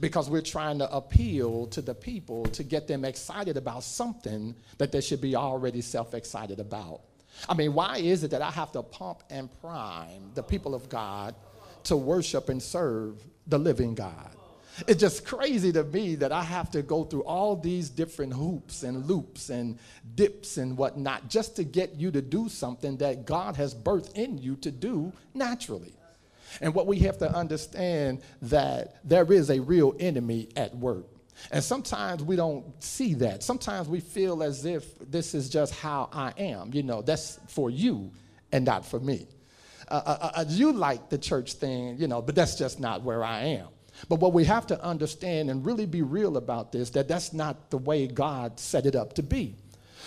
because we're trying to appeal to the people to get them excited about something that they should be already self excited about. I mean, why is it that I have to pump and prime the people of God to worship and serve the living God. It's just crazy to me that I have to go through all these different hoops and loops and dips and whatnot just to get you to do something that God has birthed in you to do naturally. And what we have to understand that there is a real enemy at work. And sometimes we don't see that. Sometimes we feel as if this is just how I am. You know, that's for you and not for me. Uh, uh, uh, you like the church thing, you know, but that's just not where I am. But what we have to understand and really be real about this, that that's not the way God set it up to be.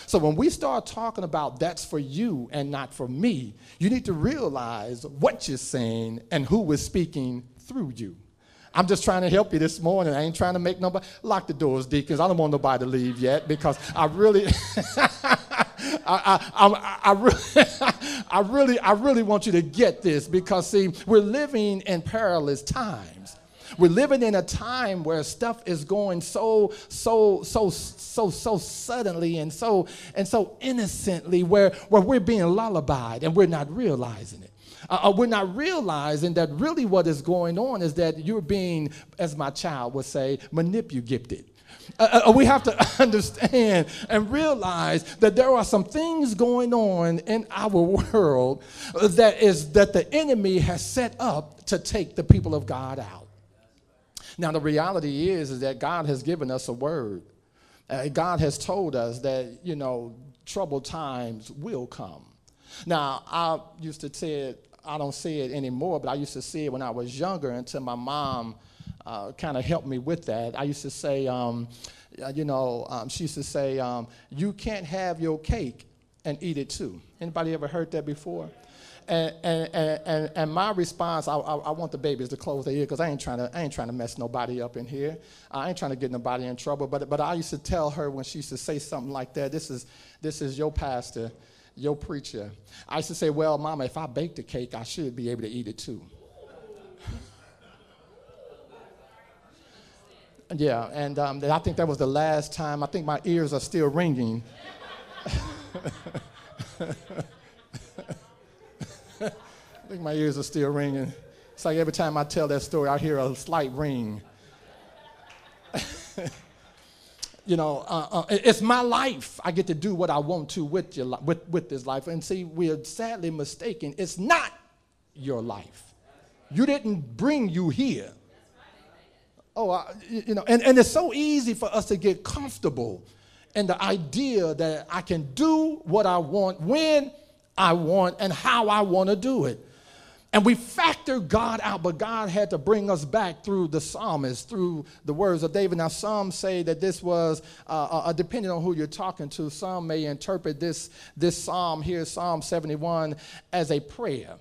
So when we start talking about that's for you and not for me, you need to realize what you're saying and who is speaking through you. I'm just trying to help you this morning. I ain't trying to make nobody lock the doors, deacons. I don't want nobody to leave yet because I really [laughs] I, I, I, really, [laughs] I, really, I really want you to get this because, see, we're living in perilous times. We're living in a time where stuff is going so, so, so, so, so suddenly and so and so innocently, where, where we're being lullabied and we're not realizing it. Uh, uh we're not realizing that really what is going on is that you're being, as my child would say, manipulated. Uh, uh, we have to [laughs] understand and realize that there are some things going on in our world that is that the enemy has set up to take the people of God out. Now the reality is, is that God has given us a word. Uh, God has told us that you know troubled times will come. Now I used to say it. I don't say it anymore, but I used to say it when I was younger until my mom uh, kind of helped me with that. I used to say, um, uh, you know, um, she used to say, um, you can't have your cake and eat it too. Anybody ever heard that before? And, and, and, and, my response, I, I, I, want the babies to close their ear because I ain't trying to I ain't trying to mess nobody up in here. I ain't trying to get nobody in trouble. But but I used to tell her when she used to say something like that, this is this is your pastor, your preacher. I used to say, well, Mama, if I bake the cake, I should be able to eat it too. Yeah, and um, I think that was the last time. I think my ears are still ringing. [laughs] I think my ears are still ringing. It's like every time I tell that story, I hear a slight ring. [laughs] you know, uh, uh, it's my life. I get to do what I want to with, your, with, with this life. And see, we're sadly mistaken. It's not your life. You didn't bring you here. Oh, I, you know, and, and it's so easy for us to get comfortable in the idea that I can do what I want when I want and how I want to do it. And we factor God out, but God had to bring us back through the psalmist, through the words of David. Now, some say that this was, uh, uh, depending on who you're talking to, some may interpret this, this psalm here, Psalm 71, as a prayer.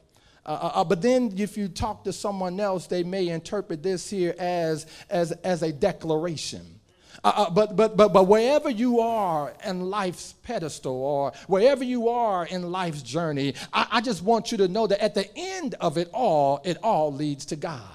Uh, uh, uh, but then if you talk to someone else, they may interpret this here as, as, as a declaration. Uh, uh, but, but, but, but wherever you are in life's pedestal or wherever you are in life's journey, I, I just want you to know that at the end of it all, it all leads to God.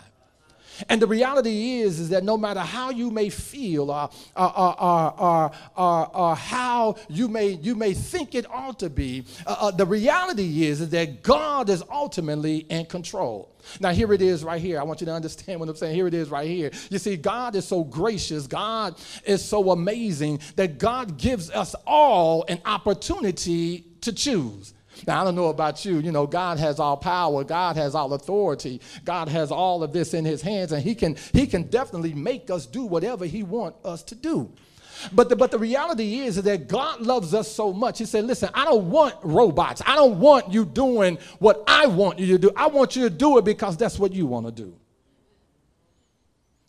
And the reality is, is that no matter how you may feel or, or, or, or, or how you may, you may think it ought to be, uh, uh, the reality is, is that God is ultimately in control. Now, here it is right here. I want you to understand what I'm saying. Here it is right here. You see, God is so gracious, God is so amazing that God gives us all an opportunity to choose. Now, I don't know about you. You know, God has all power. God has all authority. God has all of this in his hands, and he can, he can definitely make us do whatever he wants us to do. But the, but the reality is, is that God loves us so much. He said, Listen, I don't want robots. I don't want you doing what I want you to do. I want you to do it because that's what you want to do.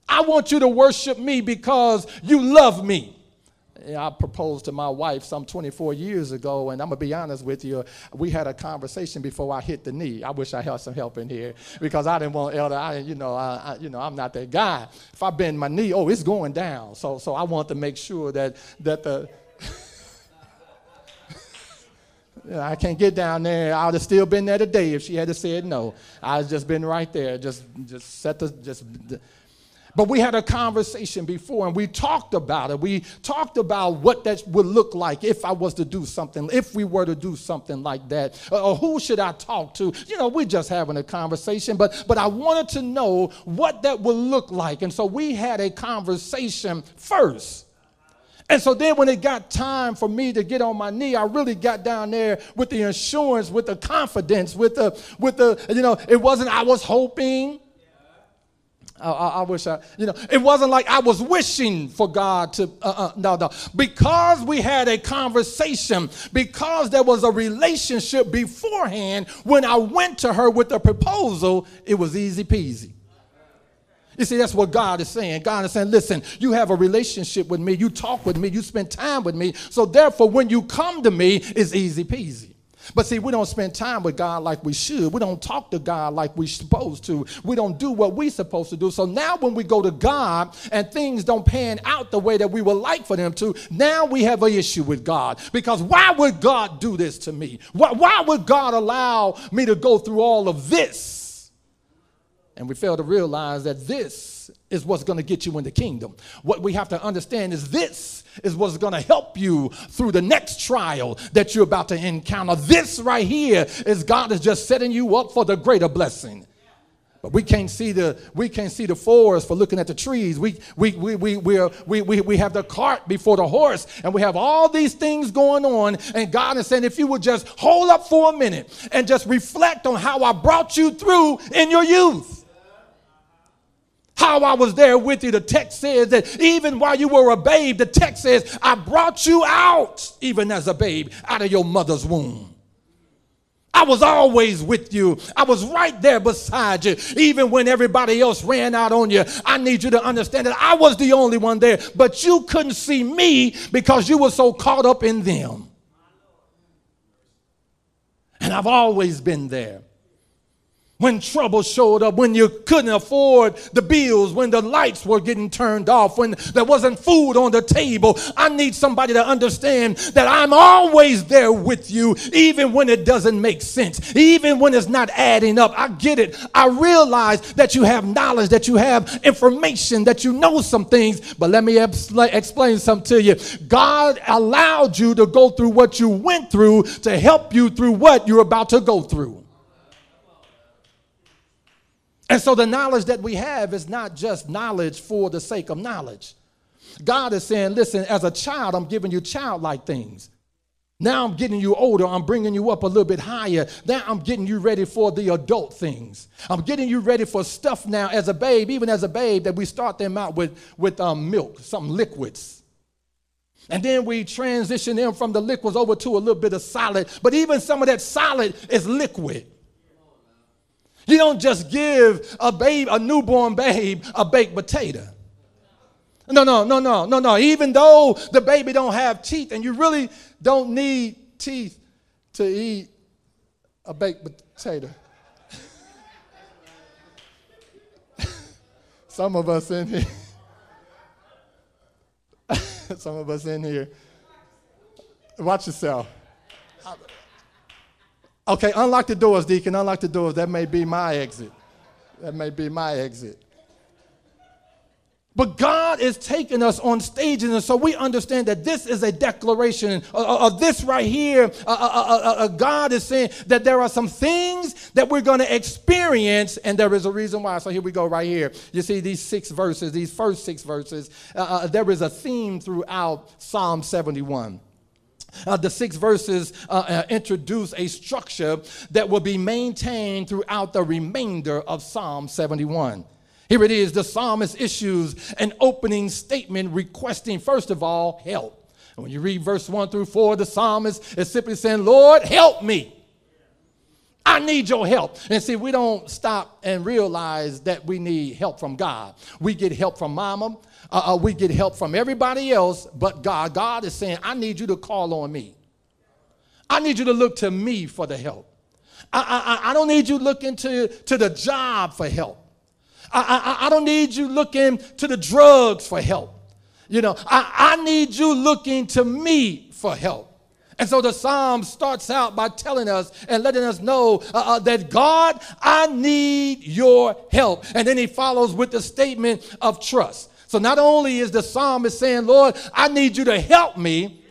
I want you to worship me because you love me. I proposed to my wife some 24 years ago, and I'm gonna be honest with you. We had a conversation before I hit the knee. I wish I had some help in here because I didn't want elder. I, you know, I, I, you know, I'm not that guy. If I bend my knee, oh, it's going down. So, so I want to make sure that that the. [laughs] I can't get down there. I would have still been there today if she had said no. I'd just been right there. Just, just set the, just but we had a conversation before and we talked about it. We talked about what that would look like if I was to do something, if we were to do something like that. Or who should I talk to? You know, we're just having a conversation, but, but I wanted to know what that would look like. And so we had a conversation first. And so then when it got time for me to get on my knee, I really got down there with the assurance, with the confidence, with the, with the, you know, it wasn't I was hoping. I, I, wish I, you know, it wasn't like I was wishing for God to, uh, uh, no, no. Because we had a conversation, because there was a relationship beforehand, when I went to her with the proposal, it was easy peasy. You see, that's what God is saying. God is saying, listen, you have a relationship with me, you talk with me, you spend time with me. So therefore, when you come to me, it's easy peasy. But see, we don't spend time with God like we should. We don't talk to God like we're supposed to. We don't do what we're supposed to do. So now when we go to God and things don't pan out the way that we would like for them to, now we have an issue with God. Because why would God do this to me? Why, why would God allow me to go through all of this? And we fail to realize that this is what's going to get you in the kingdom. What we have to understand is this is what's going to help you through the next trial that you're about to encounter. This right here is God is just setting you up for the greater blessing. But we can't see the we can't see the forest for looking at the trees. We we we we we, are, we, we, we have the cart before the horse, and we have all these things going on. And God is saying, if you would just hold up for a minute and just reflect on how I brought you through in your youth how I was there with you. The text says that even while you were a babe, the text says, I brought you out, even as a babe, out of your mother's womb. I was always with you. I was right there beside you. Even when everybody else ran out on you, I need you to understand that I was the only one there, but you couldn't see me because you were so caught up in them. And I've always been there when trouble showed up, when you couldn't afford the bills, when the lights were getting turned off, when there wasn't food on the table. I need somebody to understand that I'm always there with you, even when it doesn't make sense, even when it's not adding up. I get it. I realize that you have knowledge, that you have information, that you know some things, but let me explain something to you. God allowed you to go through what you went through to help you through what you're about to go through. And so the knowledge that we have is not just knowledge for the sake of knowledge. God is saying, listen, as a child, I'm giving you childlike things. Now I'm getting you older. I'm bringing you up a little bit higher. Now I'm getting you ready for the adult things. I'm getting you ready for stuff now as a babe, even as a babe, that we start them out with, with um, milk, some liquids. And then we transition them from the liquids over to a little bit of solid. But even some of that solid is liquid. You don't just give a babe, a newborn babe, a baked potato. No, no, no, no, no, no. Even though the baby don't have teeth, and you really don't need teeth to eat a baked potato. [laughs] Some of us in here. [laughs] Some of us in here. Watch yourself. Okay, unlock the doors, Deacon. Unlock the doors. That may be my exit. That may be my exit. But God is taking us on stages, and so we understand that this is a declaration of, this right here. Uh, uh, uh, God is saying that there are some things that we're going to experience, and there is a reason why. So here we go, right here. You see these six verses, these first six verses. there is a theme throughout Psalm 71. Uh, the six verses uh, uh, introduce a structure that will be maintained throughout the remainder of Psalm 71. Here it is the psalmist issues an opening statement requesting, first of all, help. And when you read verse 1 through 4, the psalmist is simply saying, Lord, help me. I need your help. And see, we don't stop and realize that we need help from God. We get help from mama, uh, uh, we get help from everybody else but God. God is saying, I need you to call on me. I need you to look to me for the help. I, I, I don't need you looking to, to the job for help. I, I, I don't need you looking to the drugs for help. You know, I, I need you looking to me for help. And so the psalm starts out by telling us and letting us know uh, uh, that God, I need your help. And then he follows with the statement of trust. So not only is the psalmist saying, Lord, I need you to help me,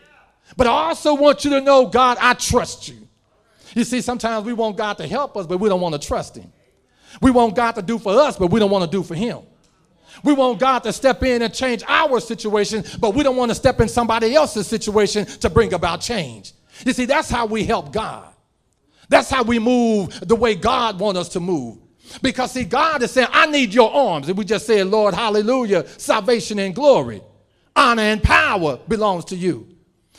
but I also want you to know, God, I trust you. You see, sometimes we want God to help us, but we don't want to trust him. We want God to do for us, but we don't want to do for Him. We want God to step in and change our situation, but we don't want to step in somebody else's situation to bring about change. You see, that's how we help God. That's how we move the way God wants us to move. Because, see, God is saying, I need your arms. And we just said, Lord, hallelujah, salvation and glory, honor and power belongs to you.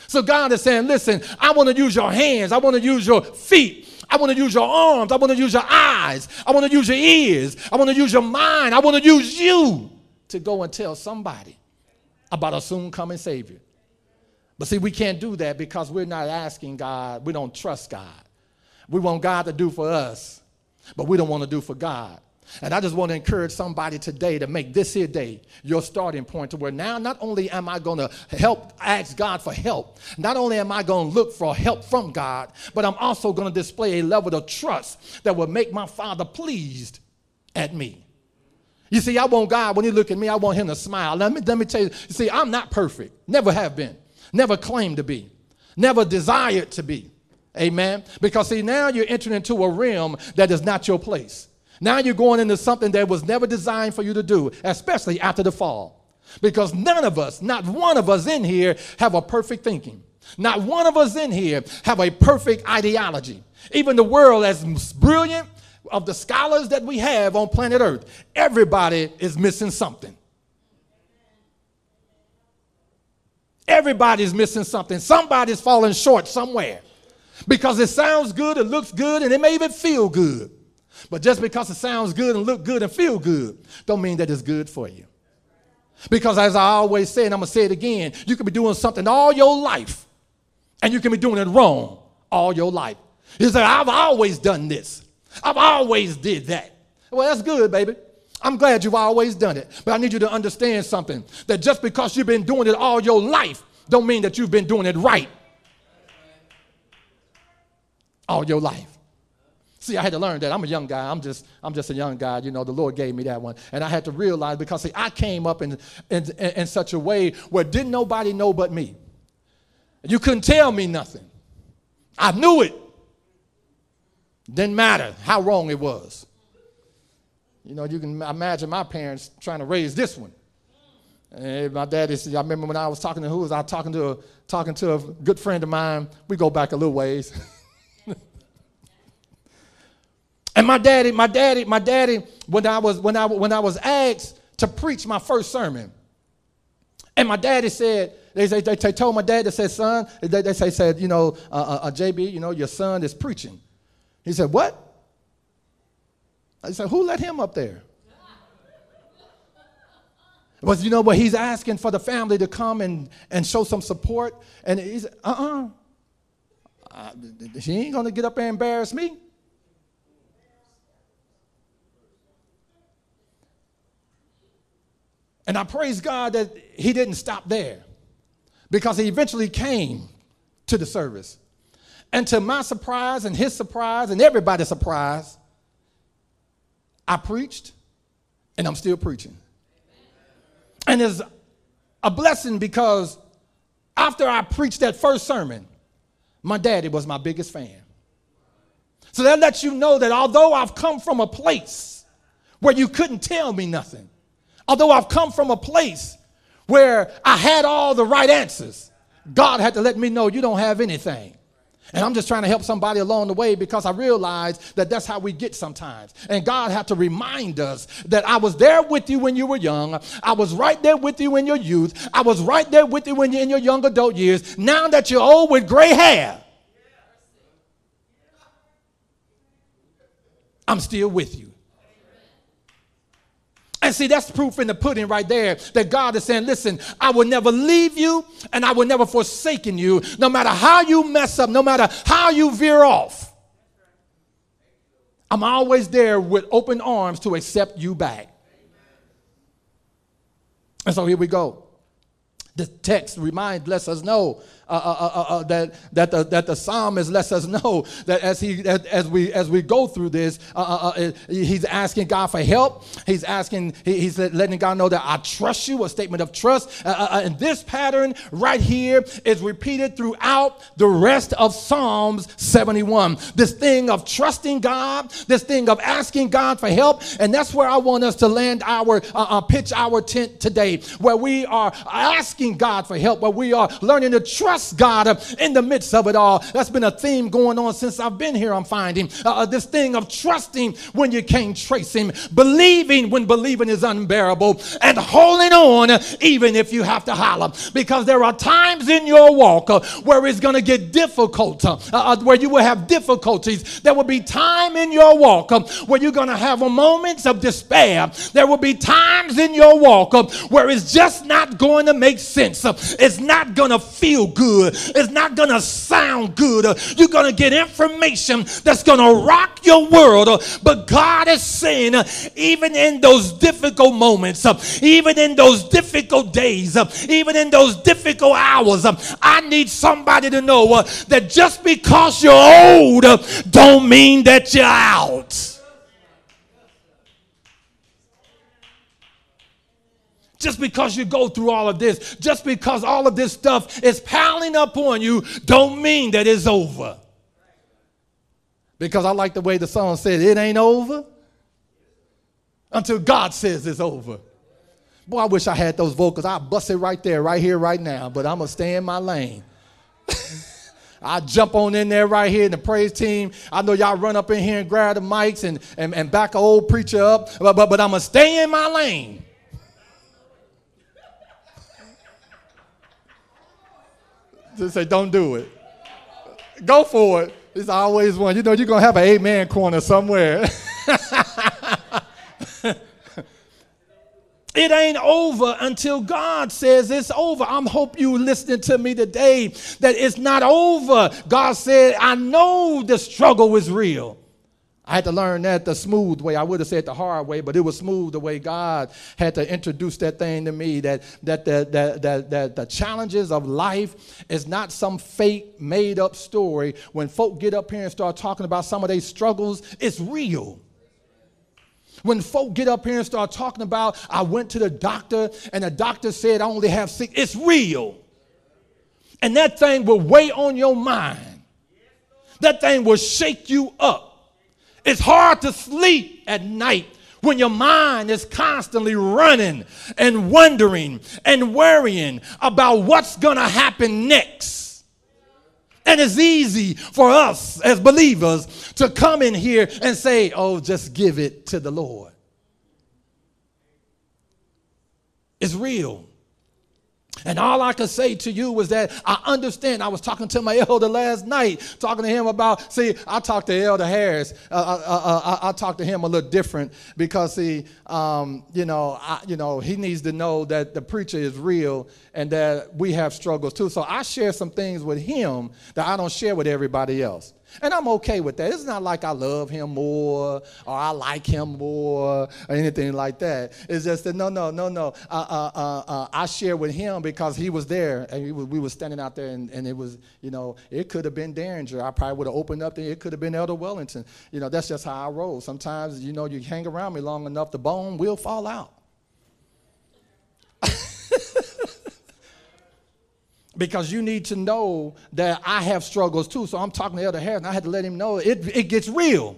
So God is saying, listen, I want to use your hands. I want to use your feet. I want to use your arms. I want to use your eyes. I want to use your ears. I want to use your mind. I want to use you to go and tell somebody about a soon coming Savior. But see, we can't do that because we're not asking God. We don't trust God. We want God to do for us, but we don't want to do for God. And I just want to encourage somebody today to make this here day your starting point to where now not only am I going to help ask God for help, not only am I going to look for help from God, but I'm also going to display a level of trust that will make my Father pleased at me. You see, I want God, when He look at me, I want Him to smile. Let me, let me tell you, you see, I'm not perfect. Never have been. Never claimed to be. Never desired to be. Amen. Because see, now you're entering into a realm that is not your place. Now you're going into something that was never designed for you to do, especially after the fall. Because none of us, not one of us in here, have a perfect thinking. Not one of us in here have a perfect ideology. Even the world, as brilliant of the scholars that we have on planet Earth, everybody is missing something. Everybody's missing something. Somebody's falling short somewhere because it sounds good, it looks good, and it may even feel good. But just because it sounds good and look good and feel good, don't mean that it's good for you. Because as I always say, and I'm gonna say it again, you can be doing something all your life, and you can be doing it wrong all your life. You say, I've always done this. I've always did that. Well, that's good, baby. I'm glad you've always done it. But I need you to understand something that just because you've been doing it all your life, don't mean that you've been doing it right all your life. See, I had to learn that. I'm a young guy. I'm just, I'm just a young guy. You know, the Lord gave me that one. And I had to realize because, see, I came up in, in, in such a way where didn't nobody know but me. You couldn't tell me nothing. I knew it. Didn't matter how wrong it was. You know, you can imagine my parents trying to raise this one. And my daddy said, I remember when I was talking to who was I talking to? A, talking to a good friend of mine. We go back a little ways. [laughs] And my daddy, my daddy, my daddy, when I was when I when I was asked to preach my first sermon, and my daddy said, they, they, they told my dad, they said, son, they, they say, said, you know, uh, uh, uh JB, you know, your son is preaching. He said, what? I said, Who let him up there? But you know what? He's asking for the family to come and, and show some support. And he's, uh uh-uh. uh. She ain't going to get up and embarrass me. And I praise God that he didn't stop there because he eventually came to the service. And to my surprise and his surprise and everybody's surprise, I preached and I'm still preaching. And it's a blessing because after I preached that first sermon, my daddy was my biggest fan. So that lets you know that although I've come from a place where you couldn't tell me nothing, although I've come from a place where I had all the right answers, God had to let me know you don't have anything. And I'm just trying to help somebody along the way because I realize that that's how we get sometimes. And God had to remind us that I was there with you when you were young. I was right there with you in your youth. I was right there with you when you're in your young adult years. Now that you're old with gray hair, I'm still with you. And see, that's proof in the pudding right there that God is saying, listen, I will never leave you and I will never forsaken you, no matter how you mess up, no matter how you veer off. I'm always there with open arms to accept you back. And so here we go. The text reminds, lets us know uh, uh, uh, uh, that, that, the, that the psalmist lets us know that as, he, as, we, as we go through this, uh, uh, he's asking God for help. He's asking, he, he's letting God know that I trust you, a statement of trust. and this pattern right here is repeated throughout the rest of Psalms 71. This thing of trusting God, this thing of asking God for help. And that's where I want us to land our, pitch our tent today, where we are asking God for help, where we are learning to trust trust God in the midst of it all. That's been a theme going on since I've been here. I'm finding uh, uh, this thing of trusting when you can't trace Him, believing when believing is unbearable, and holding on even if you have to holler. Because there are times in your walk uh, where it's going to get difficult, uh, uh, where you will have difficulties. There will be time in your walk uh, where you're going to have moments of despair. There will be times in your walk where it's just not going to make sense. It's not going to feel good good. It's not going to sound good. You're going to get information that's going to rock your world. But God is saying, even in those difficult moments, even in those difficult days, even in those difficult hours, I need somebody to know that just because you're old don't mean that you're out. Just because you go through all of this, just because all of this stuff is piling up on you, don't mean that it's over. Because I like the way the song said, it ain't over until God says it's over. Boy, I wish I had those vocals. I'd bust it right there, right here, right now, but I'm going to stay in my lane. [laughs] I jump on in there right here in the praise team. I know y'all run up in here and grab the mics and, and, and back an old preacher up, but, but, but I'm going to stay in my lane. Just say, don't do it. Go for it. There's always one. You know, you're going to have an amen corner somewhere. [laughs] it ain't over until God says it's over. I'm hope you listening to me today that it's not over. God said, I know the struggle is real. I had to learn that the smooth way. I would have said the hard way, but it was smooth the way God had to introduce that thing to me that, that, the, that, that, that the challenges of life is not some fake, made up story. When folk get up here and start talking about some of their struggles, it's real. When folk get up here and start talking about, I went to the doctor and the doctor said I only have six, it's real. And that thing will weigh on your mind. That thing will shake you up. It's hard to sleep at night when your mind is constantly running and wondering and worrying about what's going to happen next. And it's easy for us as believers to come in here and say, oh, just give it to the Lord. It's real. And all I could say to you was that I understand. I was talking to my elder last night, talking to him about, see, I talked to Elder Harris. Uh, uh, uh, uh I, I talked to him a little different because, see, um, you, know, I, you know, he needs to know that the preacher is real and that we have struggles too. So I share some things with him that I don't share with everybody else. And I'm okay with that. It's not like I love him more or I like him more or anything like that. It's just that no, no, no, no. Uh, uh, uh, uh I share with him because he was there and was, we were standing out there and, and, it was, you know, it could have been Derringer. I probably would have opened up there. It could have been Elder Wellington. You know, that's just how I roll. Sometimes, you know, you hang around me long enough, the bone will fall out. Because you need to know that I have struggles too. So I'm talking to Elder Harris, and I had to let him know it, it gets real.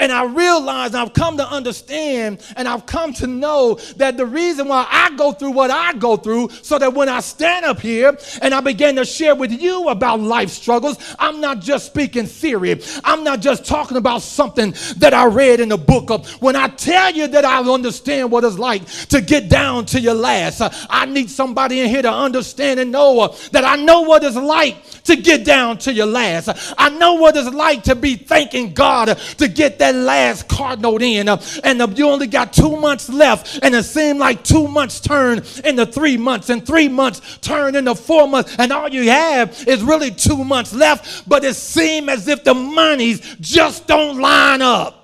And I realize I've come to understand and I've come to know that the reason why I go through what I go through, so that when I stand up here and I begin to share with you about life struggles, I'm not just speaking theory. I'm not just talking about something that I read in the book of. When I tell you that I understand what it's like to get down to your last, uh, I need somebody in here to understand and know uh, that I know what it's like to get down to your last. I know what it's like to be thanking God to get that that last card note in, uh, and uh, you only got two months left, and it seemed like two months turn into three months, and three months turn into four months, and all you have is really two months left, but it seems as if the monies just don't line up.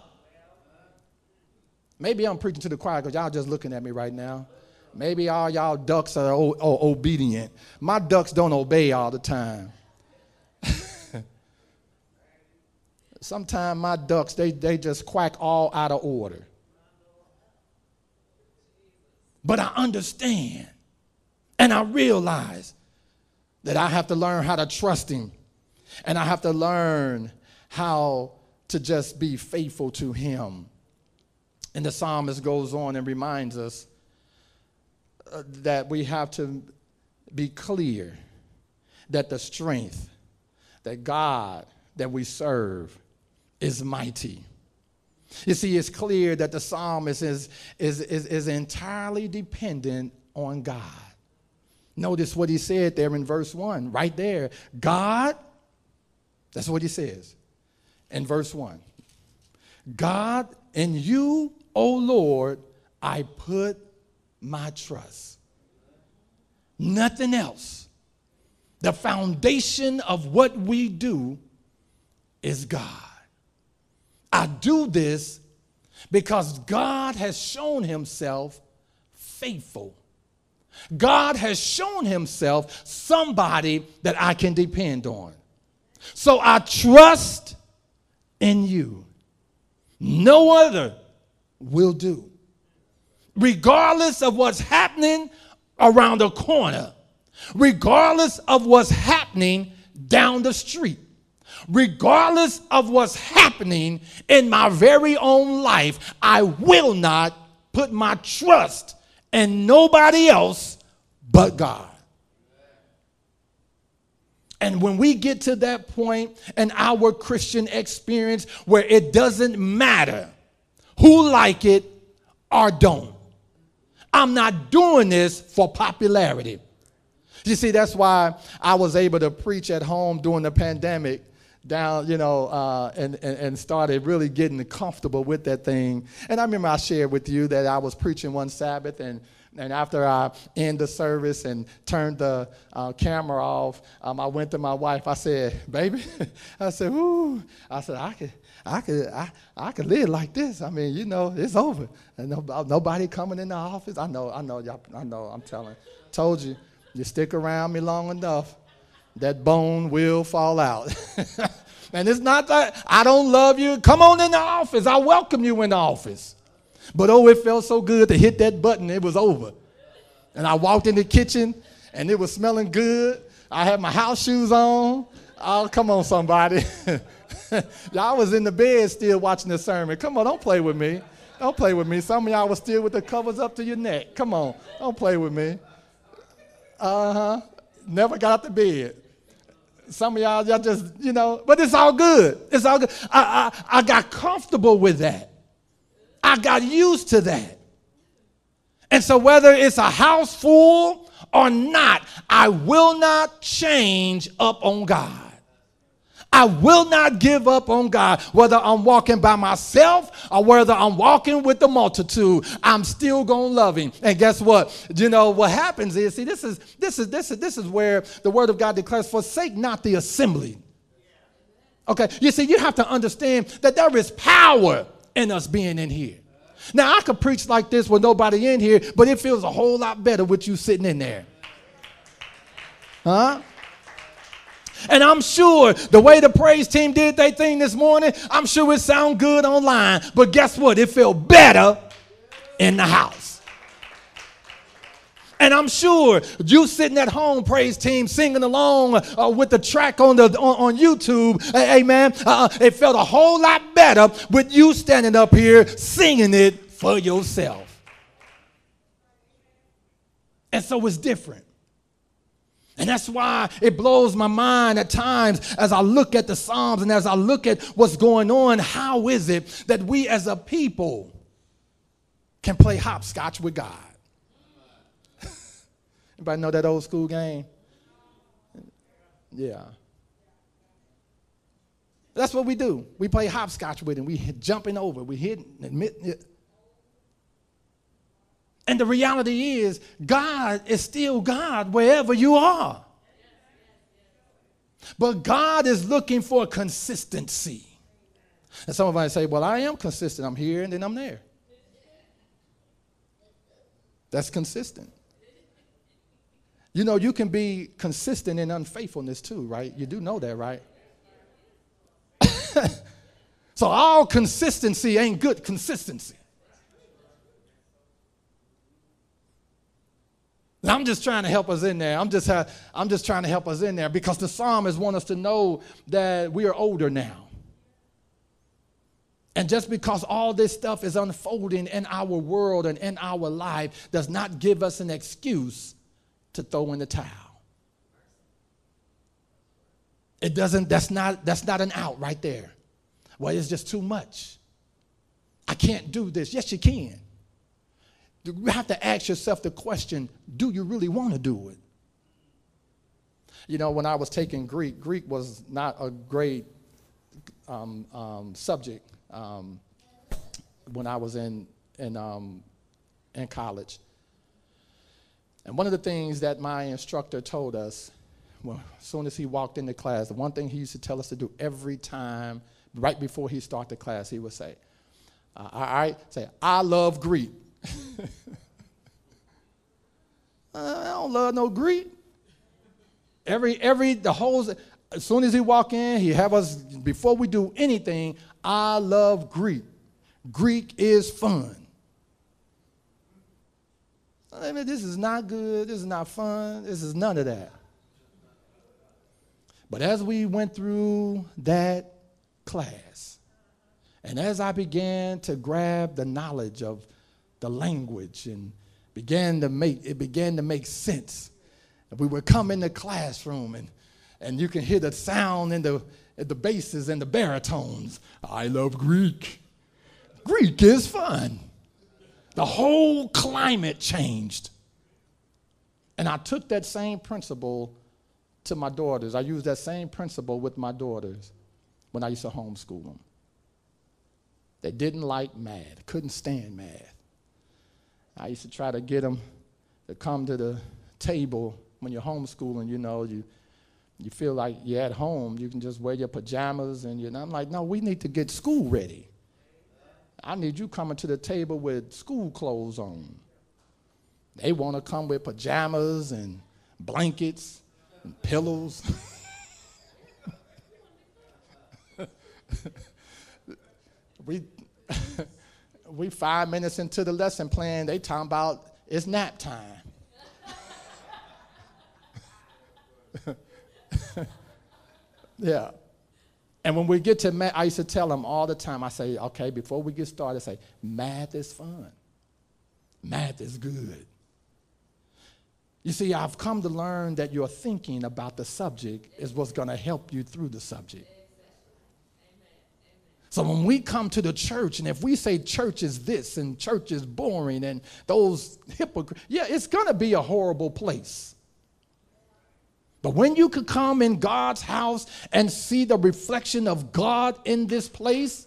Maybe I'm preaching to the choir because y'all just looking at me right now. Maybe all y'all ducks are o- o- obedient. My ducks don't obey all the time. [laughs] Sometimes my ducks, they, they just quack all out of order. But I understand and I realize that I have to learn how to trust Him and I have to learn how to just be faithful to Him. And the psalmist goes on and reminds us uh, that we have to be clear that the strength that God that we serve is mighty. You see, it's clear that the psalmist is, is, is, is entirely dependent on God. Notice what he said there in verse 1, right there. God, that's what he says in verse 1. God, in you, O Lord, I put my trust. Nothing else. The foundation of what we do is God. I do this because God has shown himself faithful. God has shown himself somebody that I can depend on. So I trust in you. No other will do. Regardless of what's happening around the corner, regardless of what's happening down the street, regardless of what's happening in my very own life, I will not put my trust in nobody else but God. And when we get to that point in our Christian experience where it doesn't matter who like it or don't, I'm not doing this for popularity. You see, that's why I was able to preach at home during the pandemic down, you know, uh, and, and, and, started really getting comfortable with that thing. And I remember I shared with you that I was preaching one Sabbath, and, and after I end the service and turned the uh, camera off, um, I went to my wife. I said, baby, [laughs] I said, ooh, I said, I could, I could, I, I could live like this. I mean, you know, it's over. And no, nobody coming in the office. I know, I know, y'all, I know, I'm telling. Told you, you stick around me long enough that bone will fall out. [laughs] and it's not that I don't love you. Come on in the office. I welcome you in the office. But oh, it felt so good to hit that button. It was over. And I walked in the kitchen and it was smelling good. I had my house shoes on. Oh, come on, somebody. [laughs] y'all was in the bed still watching the sermon. Come on, don't play with me. Don't play with me. Some of y'all was still with the covers up to your neck. Come on, don't play with me. Uh huh. Never got out the bed. Some of y'all, y'all just, you know, but it's all good. It's all good. I, I, I got comfortable with that. I got used to that. And so, whether it's a house full or not, I will not change up on God. I will not give up on God, whether I'm walking by myself or whether I'm walking with the multitude. I'm still gonna love Him. And guess what? You know what happens is, see, this is this is this is this is where the Word of God declares, "Forsake not the assembly." Okay, you see, you have to understand that there is power in us being in here. Now, I could preach like this with nobody in here, but it feels a whole lot better with you sitting in there. Huh? And I'm sure the way the praise team did their thing this morning, I'm sure it sounded good online. But guess what? It felt better in the house. And I'm sure you sitting at home, praise team, singing along uh, with the track on the on, on YouTube, hey, man, uh, it felt a whole lot better with you standing up here singing it for yourself. And so it's different. And that's why it blows my mind at times as I look at the Psalms and as I look at what's going on. How is it that we as a people can play hopscotch with God? [laughs] Anybody know that old school game? Yeah. That's what we do. We play hopscotch with him. We jumping over. We hit admit it. And the reality is, God is still God wherever you are. But God is looking for consistency. And some of us say, Well, I am consistent. I'm here and then I'm there. That's consistent. You know, you can be consistent in unfaithfulness too, right? You do know that, right? [laughs] so, all consistency ain't good consistency. I'm just trying to help us in there. I'm just, I'm just trying to help us in there because the psalmist want us to know that we are older now. And just because all this stuff is unfolding in our world and in our life does not give us an excuse to throw in the towel. It doesn't, that's not, that's not an out right there. Well, it's just too much. I can't do this. Yes, you can you have to ask yourself the question do you really want to do it? You know, when I was taking Greek, Greek was not a great um, um, subject um, when I was in, in, um, in college. And one of the things that my instructor told us, well, as soon as he walked into class, the one thing he used to tell us to do every time, right before he started class, he would say, uh, all right, say, I love Greek. [laughs] Uh, I don't love no Greek. Every, every, the whole, as soon as he walk in, he have us, before we do anything, I love Greek. Greek is fun. I mean, this is not good. This is not fun. This is none of that. But as we went through that class, and as I began to grab the knowledge of the language and began to make it began to make sense. We would come in the classroom and and you can hear the sound in the the basses and the baritones. I love Greek. Greek is fun. The whole climate changed. And I took that same principle to my daughters. I used that same principle with my daughters when I used to homeschool them. They didn't like math, couldn't stand math. I used to try to get them to come to the table when you're homeschooling, you know, you, you feel like you're at home. You can just wear your pajamas and you know, I'm like, no, we need to get school ready. I need you coming to the table with school clothes on. They want to come with pajamas and blankets and pillows. [laughs] we [laughs] we five minutes into the lesson plan, they talking about it's nap time. [laughs] yeah. And when we get to math, I used to tell them all the time, I say, okay, before we get started, I say, math is fun. Math is good. You see, I've come to learn that your thinking about the subject is what's going to help you through the subject. So when we come to the church, and if we say church is this and church is boring and those hypocrites, yeah, it's going to be a horrible place. But when you could come in God's house and see the reflection of God in this place,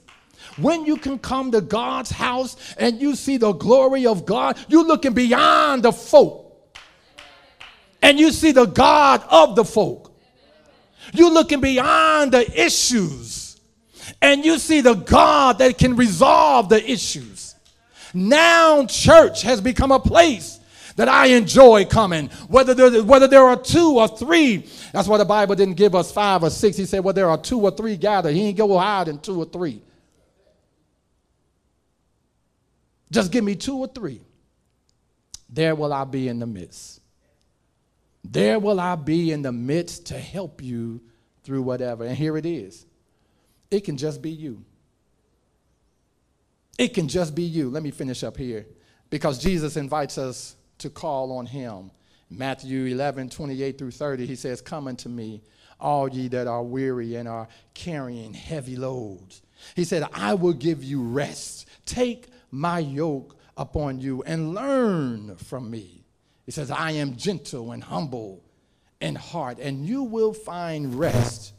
when you can come to God's house and you see the glory of God, you're looking beyond the folk and you see the God of the folk. You're looking beyond the issues and you see the God that can resolve the issues. Now, church has become a place that I enjoy coming. Whether there, whether there are two or three, that's why the Bible didn't give us five or six. He said, well, there are two or three gathered. He ain't go higher than two or three. Just give me two or three. There will I be in the midst. There will I be in the midst to help you through whatever. And here it is. It can just be you. It can just be you. Let me finish up here because Jesus invites us to call on him. Matthew 11, 28 through 30, he says, Come unto me, all ye that are weary and are carrying heavy loads. He said, I will give you rest. Take my yoke upon you and learn from me. He says, I am gentle and humble in heart, and you will find rest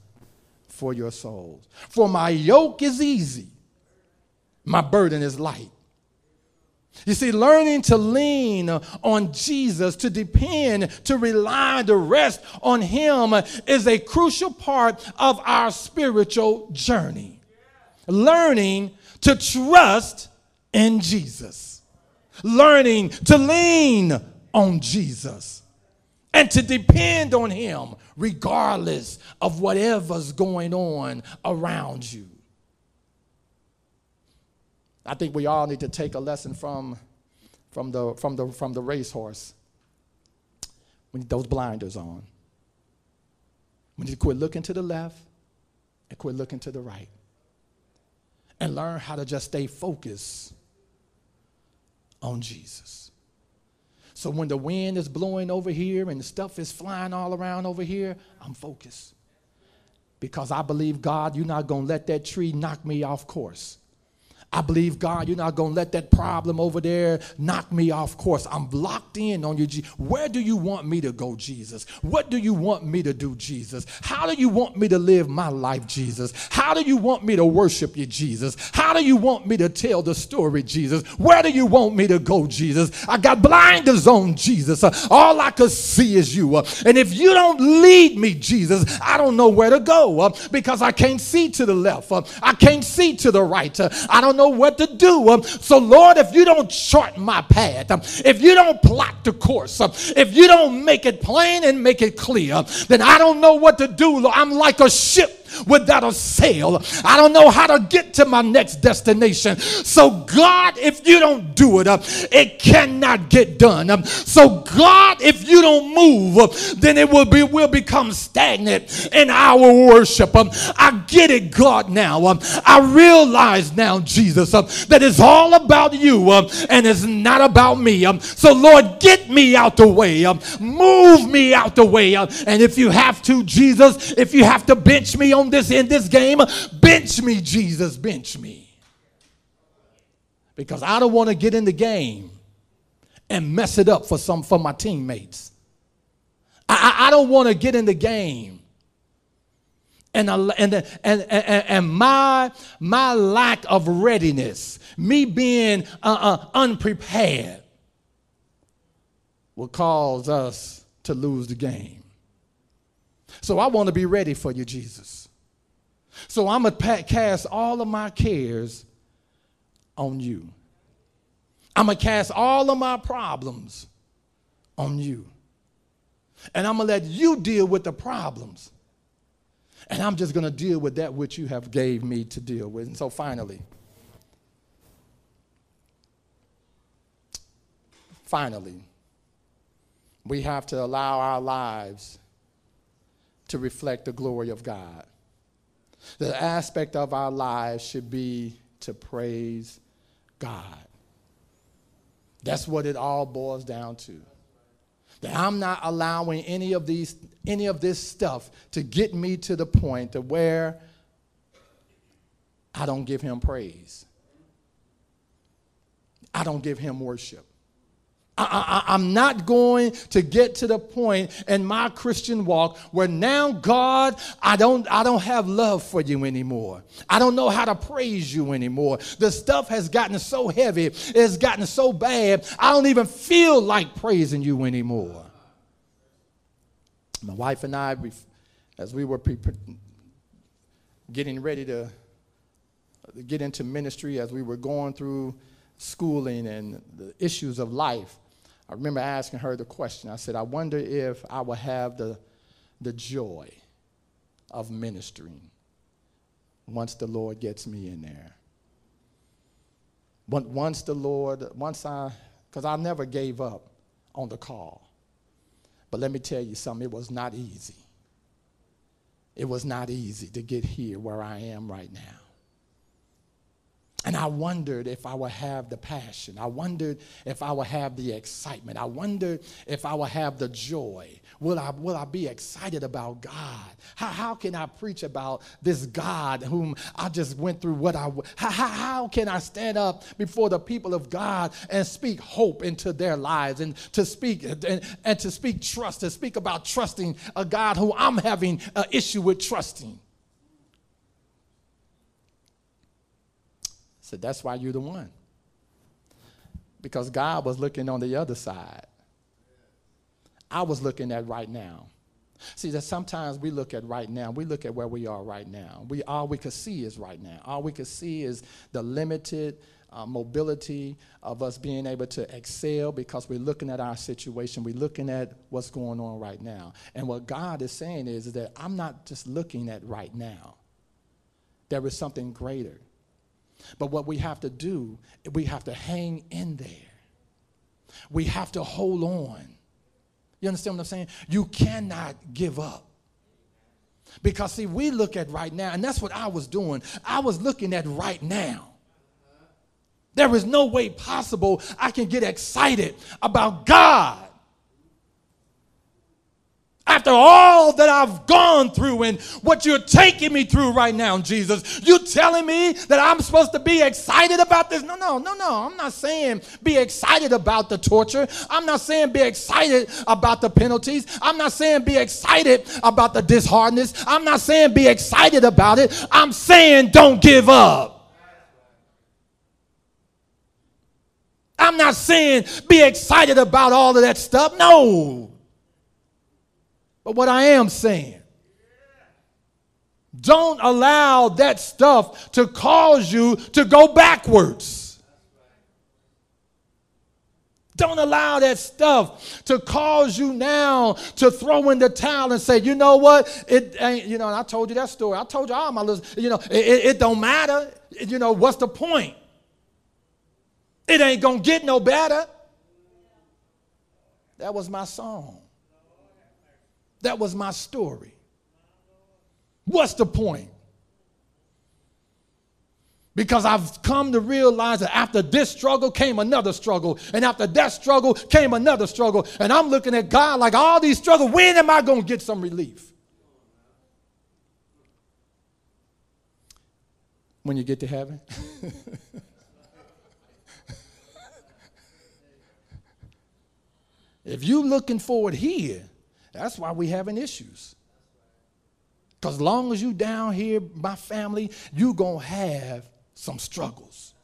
for your souls. For my yoke is easy, my burden is light. You see, learning to lean on Jesus, to depend, to rely, to rest on Him is a crucial part of our spiritual journey. Learning to trust in Jesus, learning to lean on Jesus, and to depend on Him regardless of whatever's going on around you. I think we all need to take a lesson from, from, the, from, the, from the racehorse. We need those blinders on. We need to quit looking to the left and quit looking to the right. And learn how to just stay focused on Jesus. So when the wind is blowing over here and the stuff is flying all around over here, I'm focused. Because I believe, God, you're not going to let that tree knock me off course. I believe, God, you're not going to let that problem over there knock me off course. I'm locked in on you. Where do you want me to go, Jesus? What do you want me to do, Jesus? How do you want me to live my life, Jesus? How do you want me to worship you, Jesus? How do you want me to tell the story, Jesus? Where do you want me to go, Jesus? I got blinders on, Jesus. All I could see is you. And if you don't lead me, Jesus, I don't know where to go because I can't see to the left. I can't see to the right. I don't know what to do. Um, so, Lord, if you don't chart my path, um, if you don't plot the course, um, if you don't make it plain and make it clear, then I don't know what to do. I'm like a ship without a sail. I don't know how to get to my next destination. So, God, if you don't do it, uh, it cannot get done. Um, so, God, if you don't move, uh, then it will be will become stagnant in our worship. Um, I get it, God, now. Um, I realize now, Jesus, um, that it's all about you um, and it's not about me. Um, so, Lord, get me out the way. Um, move me out the way. Um, and if you have to, Jesus, if you have to bench me on this in this game, bench me, Jesus, bench me. Because I don't want to get in the game and mess it up for some for my teammates. I, I, don't want to get in the game and, and, and, and, and my, my lack of readiness, me being uh, uh, unprepared, will cause us to lose the game. So I want to be ready for you, Jesus. So I'm going to cast all of my cares on you. I'm going to cast all of my problems on you. And I'm going to let you deal with the problems. And I'm just going to deal with that which you have gave me to deal with. And so finally, finally, we have to allow our lives to reflect the glory of God. The aspect of our lives should be to praise God. That's what it all boils down to. That I'm not allowing any of these any of this stuff to get me to the point to where I don't give him praise. I don't give him worship. I, am not going to get to the point in my Christian walk where now, God, I don't, I don't have love for you anymore. I don't know how to praise you anymore. The stuff has gotten so heavy, it's gotten so bad, I don't even feel like praising you anymore. My wife and I, as we were getting ready to get into ministry, as we were going through schooling and the issues of life, I remember asking her the question. I said, I wonder if I will have the, the joy of ministering once the Lord gets me in there. But Once the Lord, once I, because I never gave up on the call. But let me tell you something, it was not easy. It was not easy to get here where I am right now. And I wondered if I would have the passion. I wondered if I would have the excitement. I wondered if I would have the joy. Will I, will I be excited about God? How, how can I preach about this God whom I just went through what I, how, how can I stand up before the people of God and speak hope into their lives and to speak, and, and to speak trust, to speak about trusting a God who I'm having an issue with trusting? Said, That's why you're the one. Because God was looking on the other side. I was looking at right now. See, that sometimes we look at right now, we look at where we are right now. We, all we could see is right now. All we could see is the limited uh, mobility of us being able to excel because we're looking at our situation, we're looking at what's going on right now. And what God is saying is, is that I'm not just looking at right now, there is something greater. But what we have to do, we have to hang in there. We have to hold on. You understand what I'm saying? You cannot give up. Because, see, we look at right now, and that's what I was doing. I was looking at right now. There is no way possible I can get excited about God after all that I've gone through and what you're taking me through right now, Jesus, you telling me that I'm supposed to be excited about this? No, no, no, no. I'm not saying be excited about the torture. I'm not saying be excited about the penalties. I'm not saying be excited about the disheartedness. I'm not saying be excited about it. I'm saying don't give up. I'm not saying be excited about all of that stuff. No. But what I am saying, don't allow that stuff to cause you to go backwards. Don't allow that stuff to cause you now to throw in the towel and say, you know what? It ain't, you know, I told you that story. I told you all my little, you know, it, it, it don't matter. You know, what's the point? It ain't gonna get no better. That was my song. That was my story. What's the point? Because I've come to realize that after this struggle came another struggle. And after that struggle came another struggle. And I'm looking at God like all these struggles, when am I going to get some relief? When you get to heaven? [laughs] if you're looking forward here, that's why we having issues. Because long as you down here, my family, you going to have some struggles.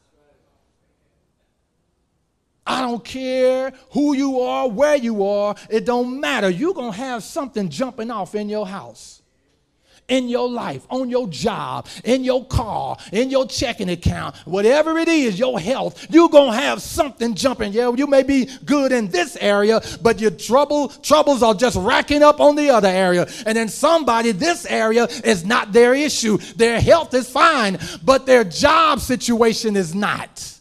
I don't care who you are, where you are, it don't matter. You're going to have something jumping off in your house in your life, on your job, in your car, in your checking account, whatever it is, your health, you're going to have something jumping. Yeah, you may be good in this area, but your trouble troubles are just racking up on the other area. And then somebody, this area is not their issue. Their health is fine, but their job situation is not.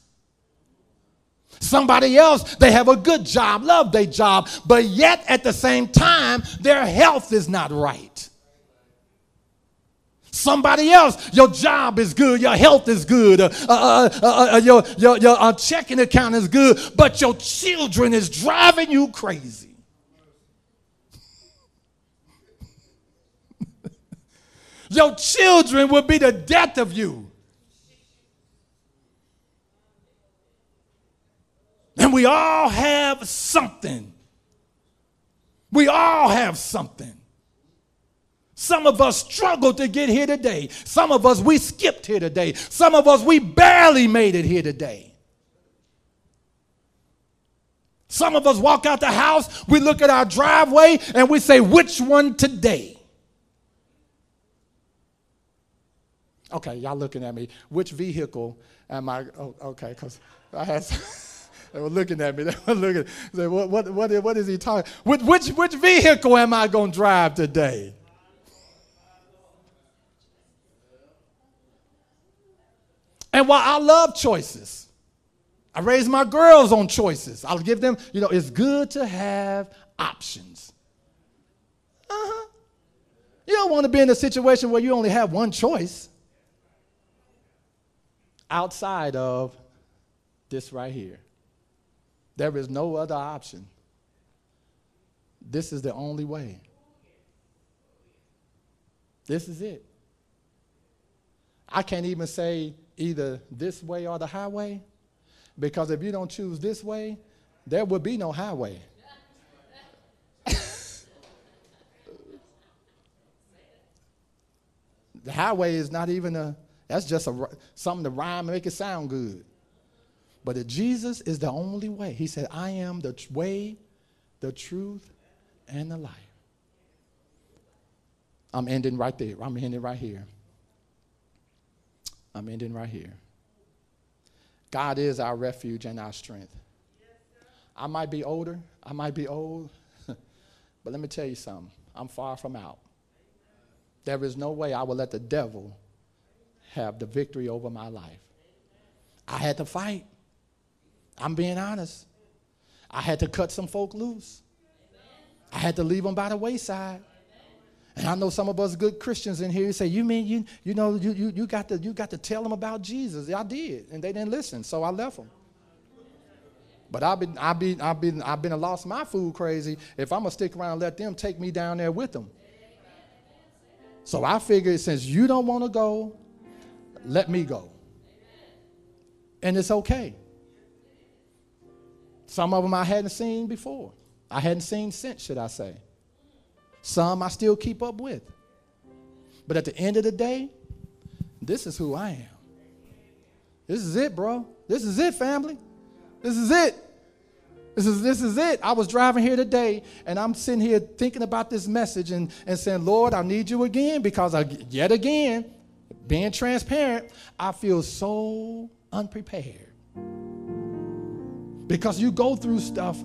Somebody else, they have a good job, love their job, but yet at the same time, their health is not right somebody else. Your job is good, your health is good, uh, uh, uh, your, your, your checking account is good, but your children is driving you crazy. your children will be the death of you. And we all have something. We all have something. Some of us struggled to get here today. Some of us, we skipped here today. Some of us, we barely made it here today. Some of us walk out the house, we look at our driveway, and we say, which one today? Okay, y'all looking at me. Which vehicle am I? Oh, okay, because I had. [laughs] They were looking at me. They were looking. Say, what, what, what, what is he talking? Which, which, which vehicle am I going to drive today? And while I love choices, I raise my girls on choices. I'll give them, you know, it's good to have options. Uh huh. You don't want to be in a situation where you only have one choice outside of this right here. There is no other option. This is the only way. This is it. I can't even say either this way or the highway because if you don't choose this way, there would be no highway. [laughs] the highway is not even a, that's just a, something to rhyme and make it sound good. But if Jesus is the only way, he said, I am the way, the truth, and the life. I'm ending right there. I'm ending right here. I'm ending right here. God is our refuge and our strength. I might be older, I might be old, [laughs] but let me tell you something. I'm far from out. There is no way I will let the devil have the victory over my life. I had to fight. I'm being honest. I had to cut some folk loose. I had to leave them by the wayside. And I know some of us good Christians in here say, you mean you, you know, you, you, you, got to, you got to tell them about Jesus. I did, and they didn't listen, so I left them. But I've been, I've been, I've been, I've been lost my food crazy if I'm going to stick around and let them take me down there with them. So I figured since you don't want to go, let me go. And it's okay. Some of them I hadn't seen before. I hadn't seen since, should I say. Some I still keep up with. But at the end of the day, this is who I am. This is it, bro. This is it, family. This is it. This is, this is it. I was driving here today and I'm sitting here thinking about this message and, and saying, Lord, I need you again because I, yet again, being transparent, I feel so unprepared. Because you go through stuff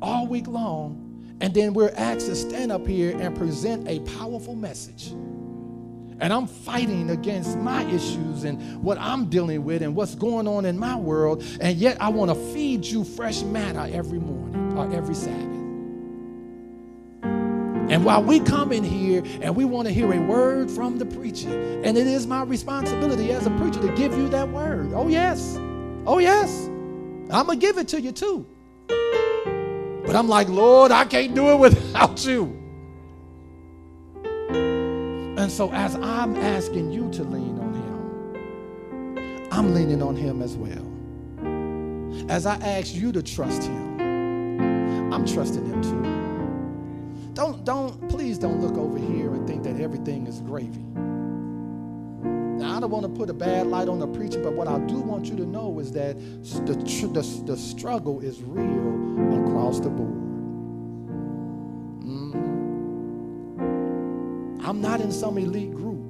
all week long, and then we're asked to stand up here and present a powerful message. And I'm fighting against my issues and what I'm dealing with and what's going on in my world, and yet I want to feed you fresh manna every morning or every Sabbath. And while we come in here and we want to hear a word from the preacher, and it is my responsibility as a preacher to give you that word. Oh, yes. Oh, yes. I'm going to give it to you too. But I'm like, Lord, I can't do it without you. And so, as I'm asking you to lean on Him, I'm leaning on Him as well. As I ask you to trust Him, I'm trusting Him too. Don't, don't, please don't look over here and think that everything is gravy. Now, I don't want to put a bad light on the preacher, but what I do want you to know is that the, the, the struggle is real across the board. Mm. I'm not in some elite group.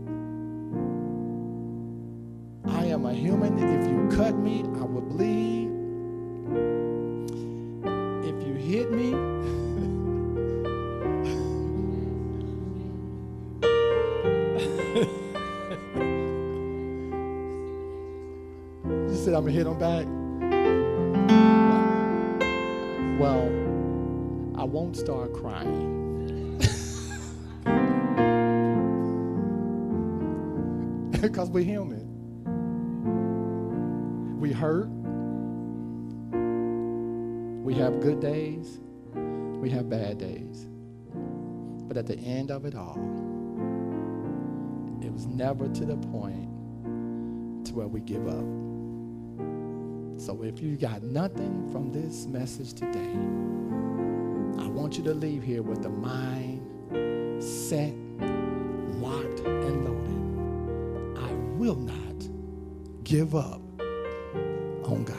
I am a human. If you cut me, I will bleed. If you hit me, [laughs] said I'm gonna hit him back. Well, I won't start crying. [laughs] because we're human. We hurt. We have good days. We have bad days. But at the end of it all, it was never to the point to where we give up. So if you got nothing from this message today, I want you to leave here with the mind set, locked, and loaded. I will not give up on God.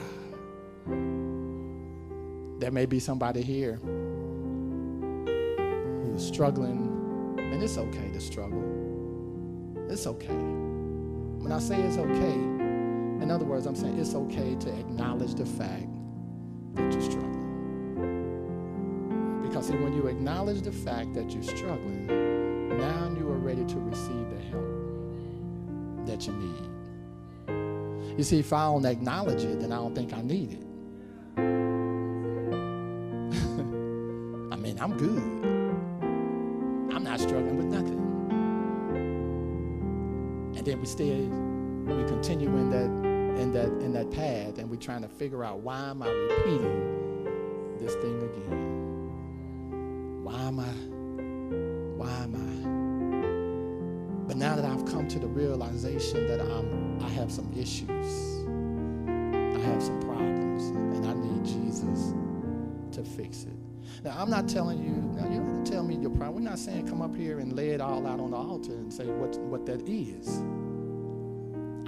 There may be somebody here who is struggling, and it's okay to struggle. It's okay. When I say it's okay, in other words, I'm saying it's okay to acknowledge the fact that you're struggling. Because see, when you acknowledge the fact that you're struggling, now you are ready to receive the help that you need. You see, if I don't acknowledge it, then I don't think I need it. [laughs] I mean, I'm good. I'm not struggling with nothing. And then we stay, we continue in that, in that, in that path, and we're trying to figure out why am I repeating this thing again? Why am I? Why am I? But now that I've come to the realization that I'm, I have some issues, I have some problems, and I need Jesus to fix it. Now, I'm not telling you, now you don't have to tell me your problem. We're not saying come up here and lay it all out on the altar and say what, what that is.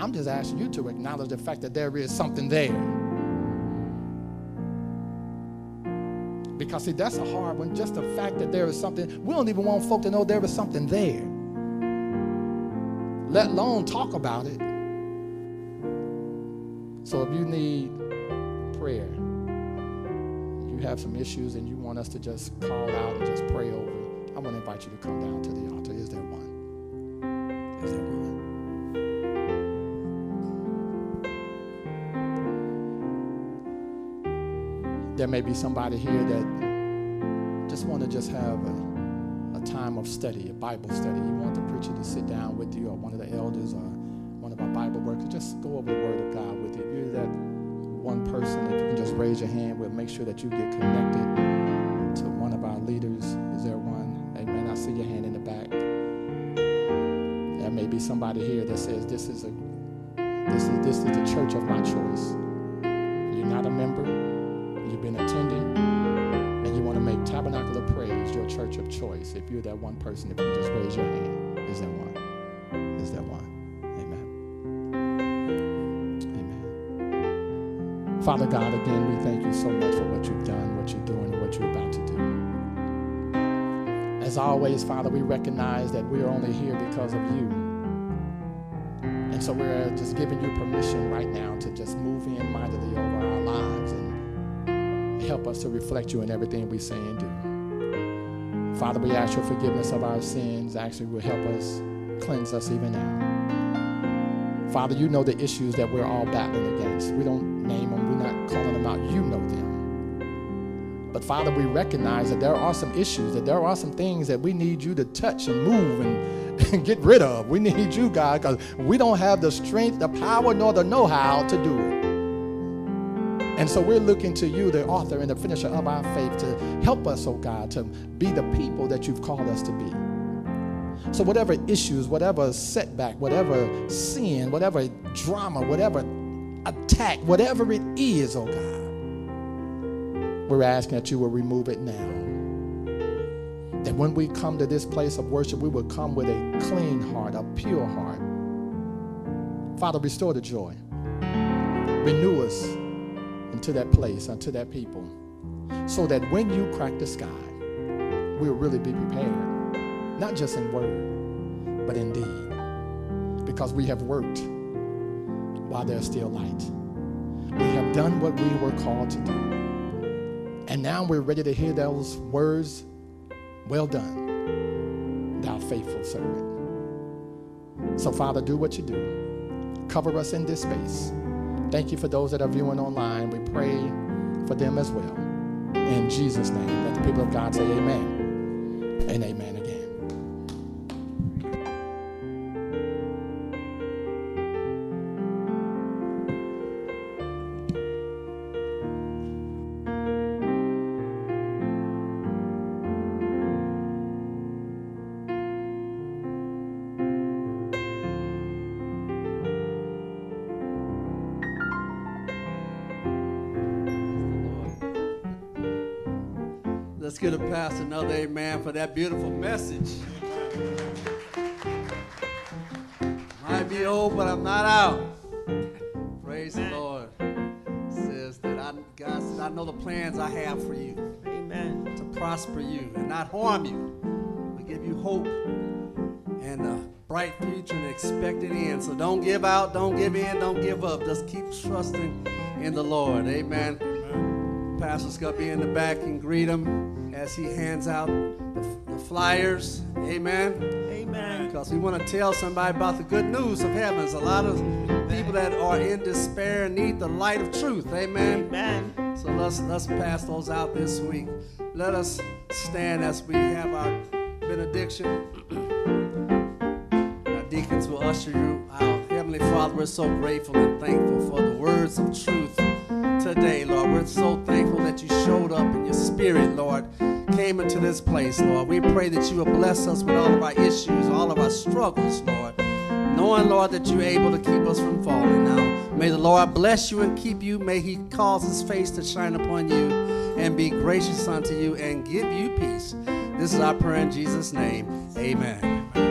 I'm just asking you to acknowledge the fact that there is something there. Because, see, that's a hard one. Just the fact that there is something, we don't even want folk to know there is something there, let alone talk about it. So, if you need prayer, you have some issues and you want us to just call out and just pray over I want to invite you to come down to the altar. Is there There may be somebody here that just want to just have a, a time of study, a Bible study. You want the preacher to sit down with you or one of the elders or one of our Bible workers, just go over the Word of God with you. If you're that one person, if you can just raise your hand, we'll make sure that you get connected to one of our leaders. Is there one? Amen. I see your hand in the back. There may be somebody here that says this is a this is this is the church of my choice. You're not a member, choice. If you're that one person, if you just raise your hand. Is that one? Is that one? Amen. Amen. Father God, again, we thank you so much for what you've done, what you're doing, and what you're about to do. As always, Father, we recognize that we are only here because of you. And so we're just giving you permission right now to just move in mightily over our lives and help us to reflect you in everything we say and do. Father, we ask your forgiveness of our sins. Actually, will help us cleanse us even now. Father, you know the issues that we're all battling against. We don't name them, we're not calling them out. You know them. But Father, we recognize that there are some issues, that there are some things that we need you to touch and move and, [laughs] and get rid of. We need you, God, because we don't have the strength, the power, nor the know how to do it. And so we're looking to you, the author and the finisher of our faith, to help us, oh God, to be the people that you've called us to be. So, whatever issues, whatever setback, whatever sin, whatever drama, whatever attack, whatever it is, oh God, we're asking that you will remove it now. That when we come to this place of worship, we will come with a clean heart, a pure heart. Father, restore the joy. Renew us into that place, unto that people, so that when you crack the sky, we'll really be prepared, not just in word, but in deed, because we have worked while there's still light. We have done what we were called to do. And now we're ready to hear those words Well done, thou faithful servant. So, Father, do what you do. Cover us in this space. Thank you for those that are viewing online. We pray for them as well. In Jesus' name, let the people of God say amen and amen for that beautiful message. Might be old, but I'm not out. Praise the Lord. says that I, God says, I know the plans I have for you. Amen. To prosper you and not harm you, but give you hope and a bright future and expected end. So don't give out, don't give in, don't give up. Just keep trusting in the Lord. Amen. Pastor's going to be in the back and greet him as he hands out the, the flyers. Amen. Amen. Because we want to tell somebody about the good news of heaven. There's a lot of people that are in despair need the light of truth. Amen. Amen. So let's let's pass those out this week. Let us stand as we have our benediction. Our deacons will usher you out. Heavenly Father, we're so grateful and thankful for the words of truth today, Lord. We're so thankful that you showed up in your spirit, Lord, came into this place, Lord. We pray that you will bless us with all of our issues, all of our struggles, Lord. Knowing, Lord, that you're able to keep us from falling now. May the Lord bless you and keep you. May he cause his face to shine upon you and be gracious unto you and give you peace. This is our prayer in Jesus' name. Amen.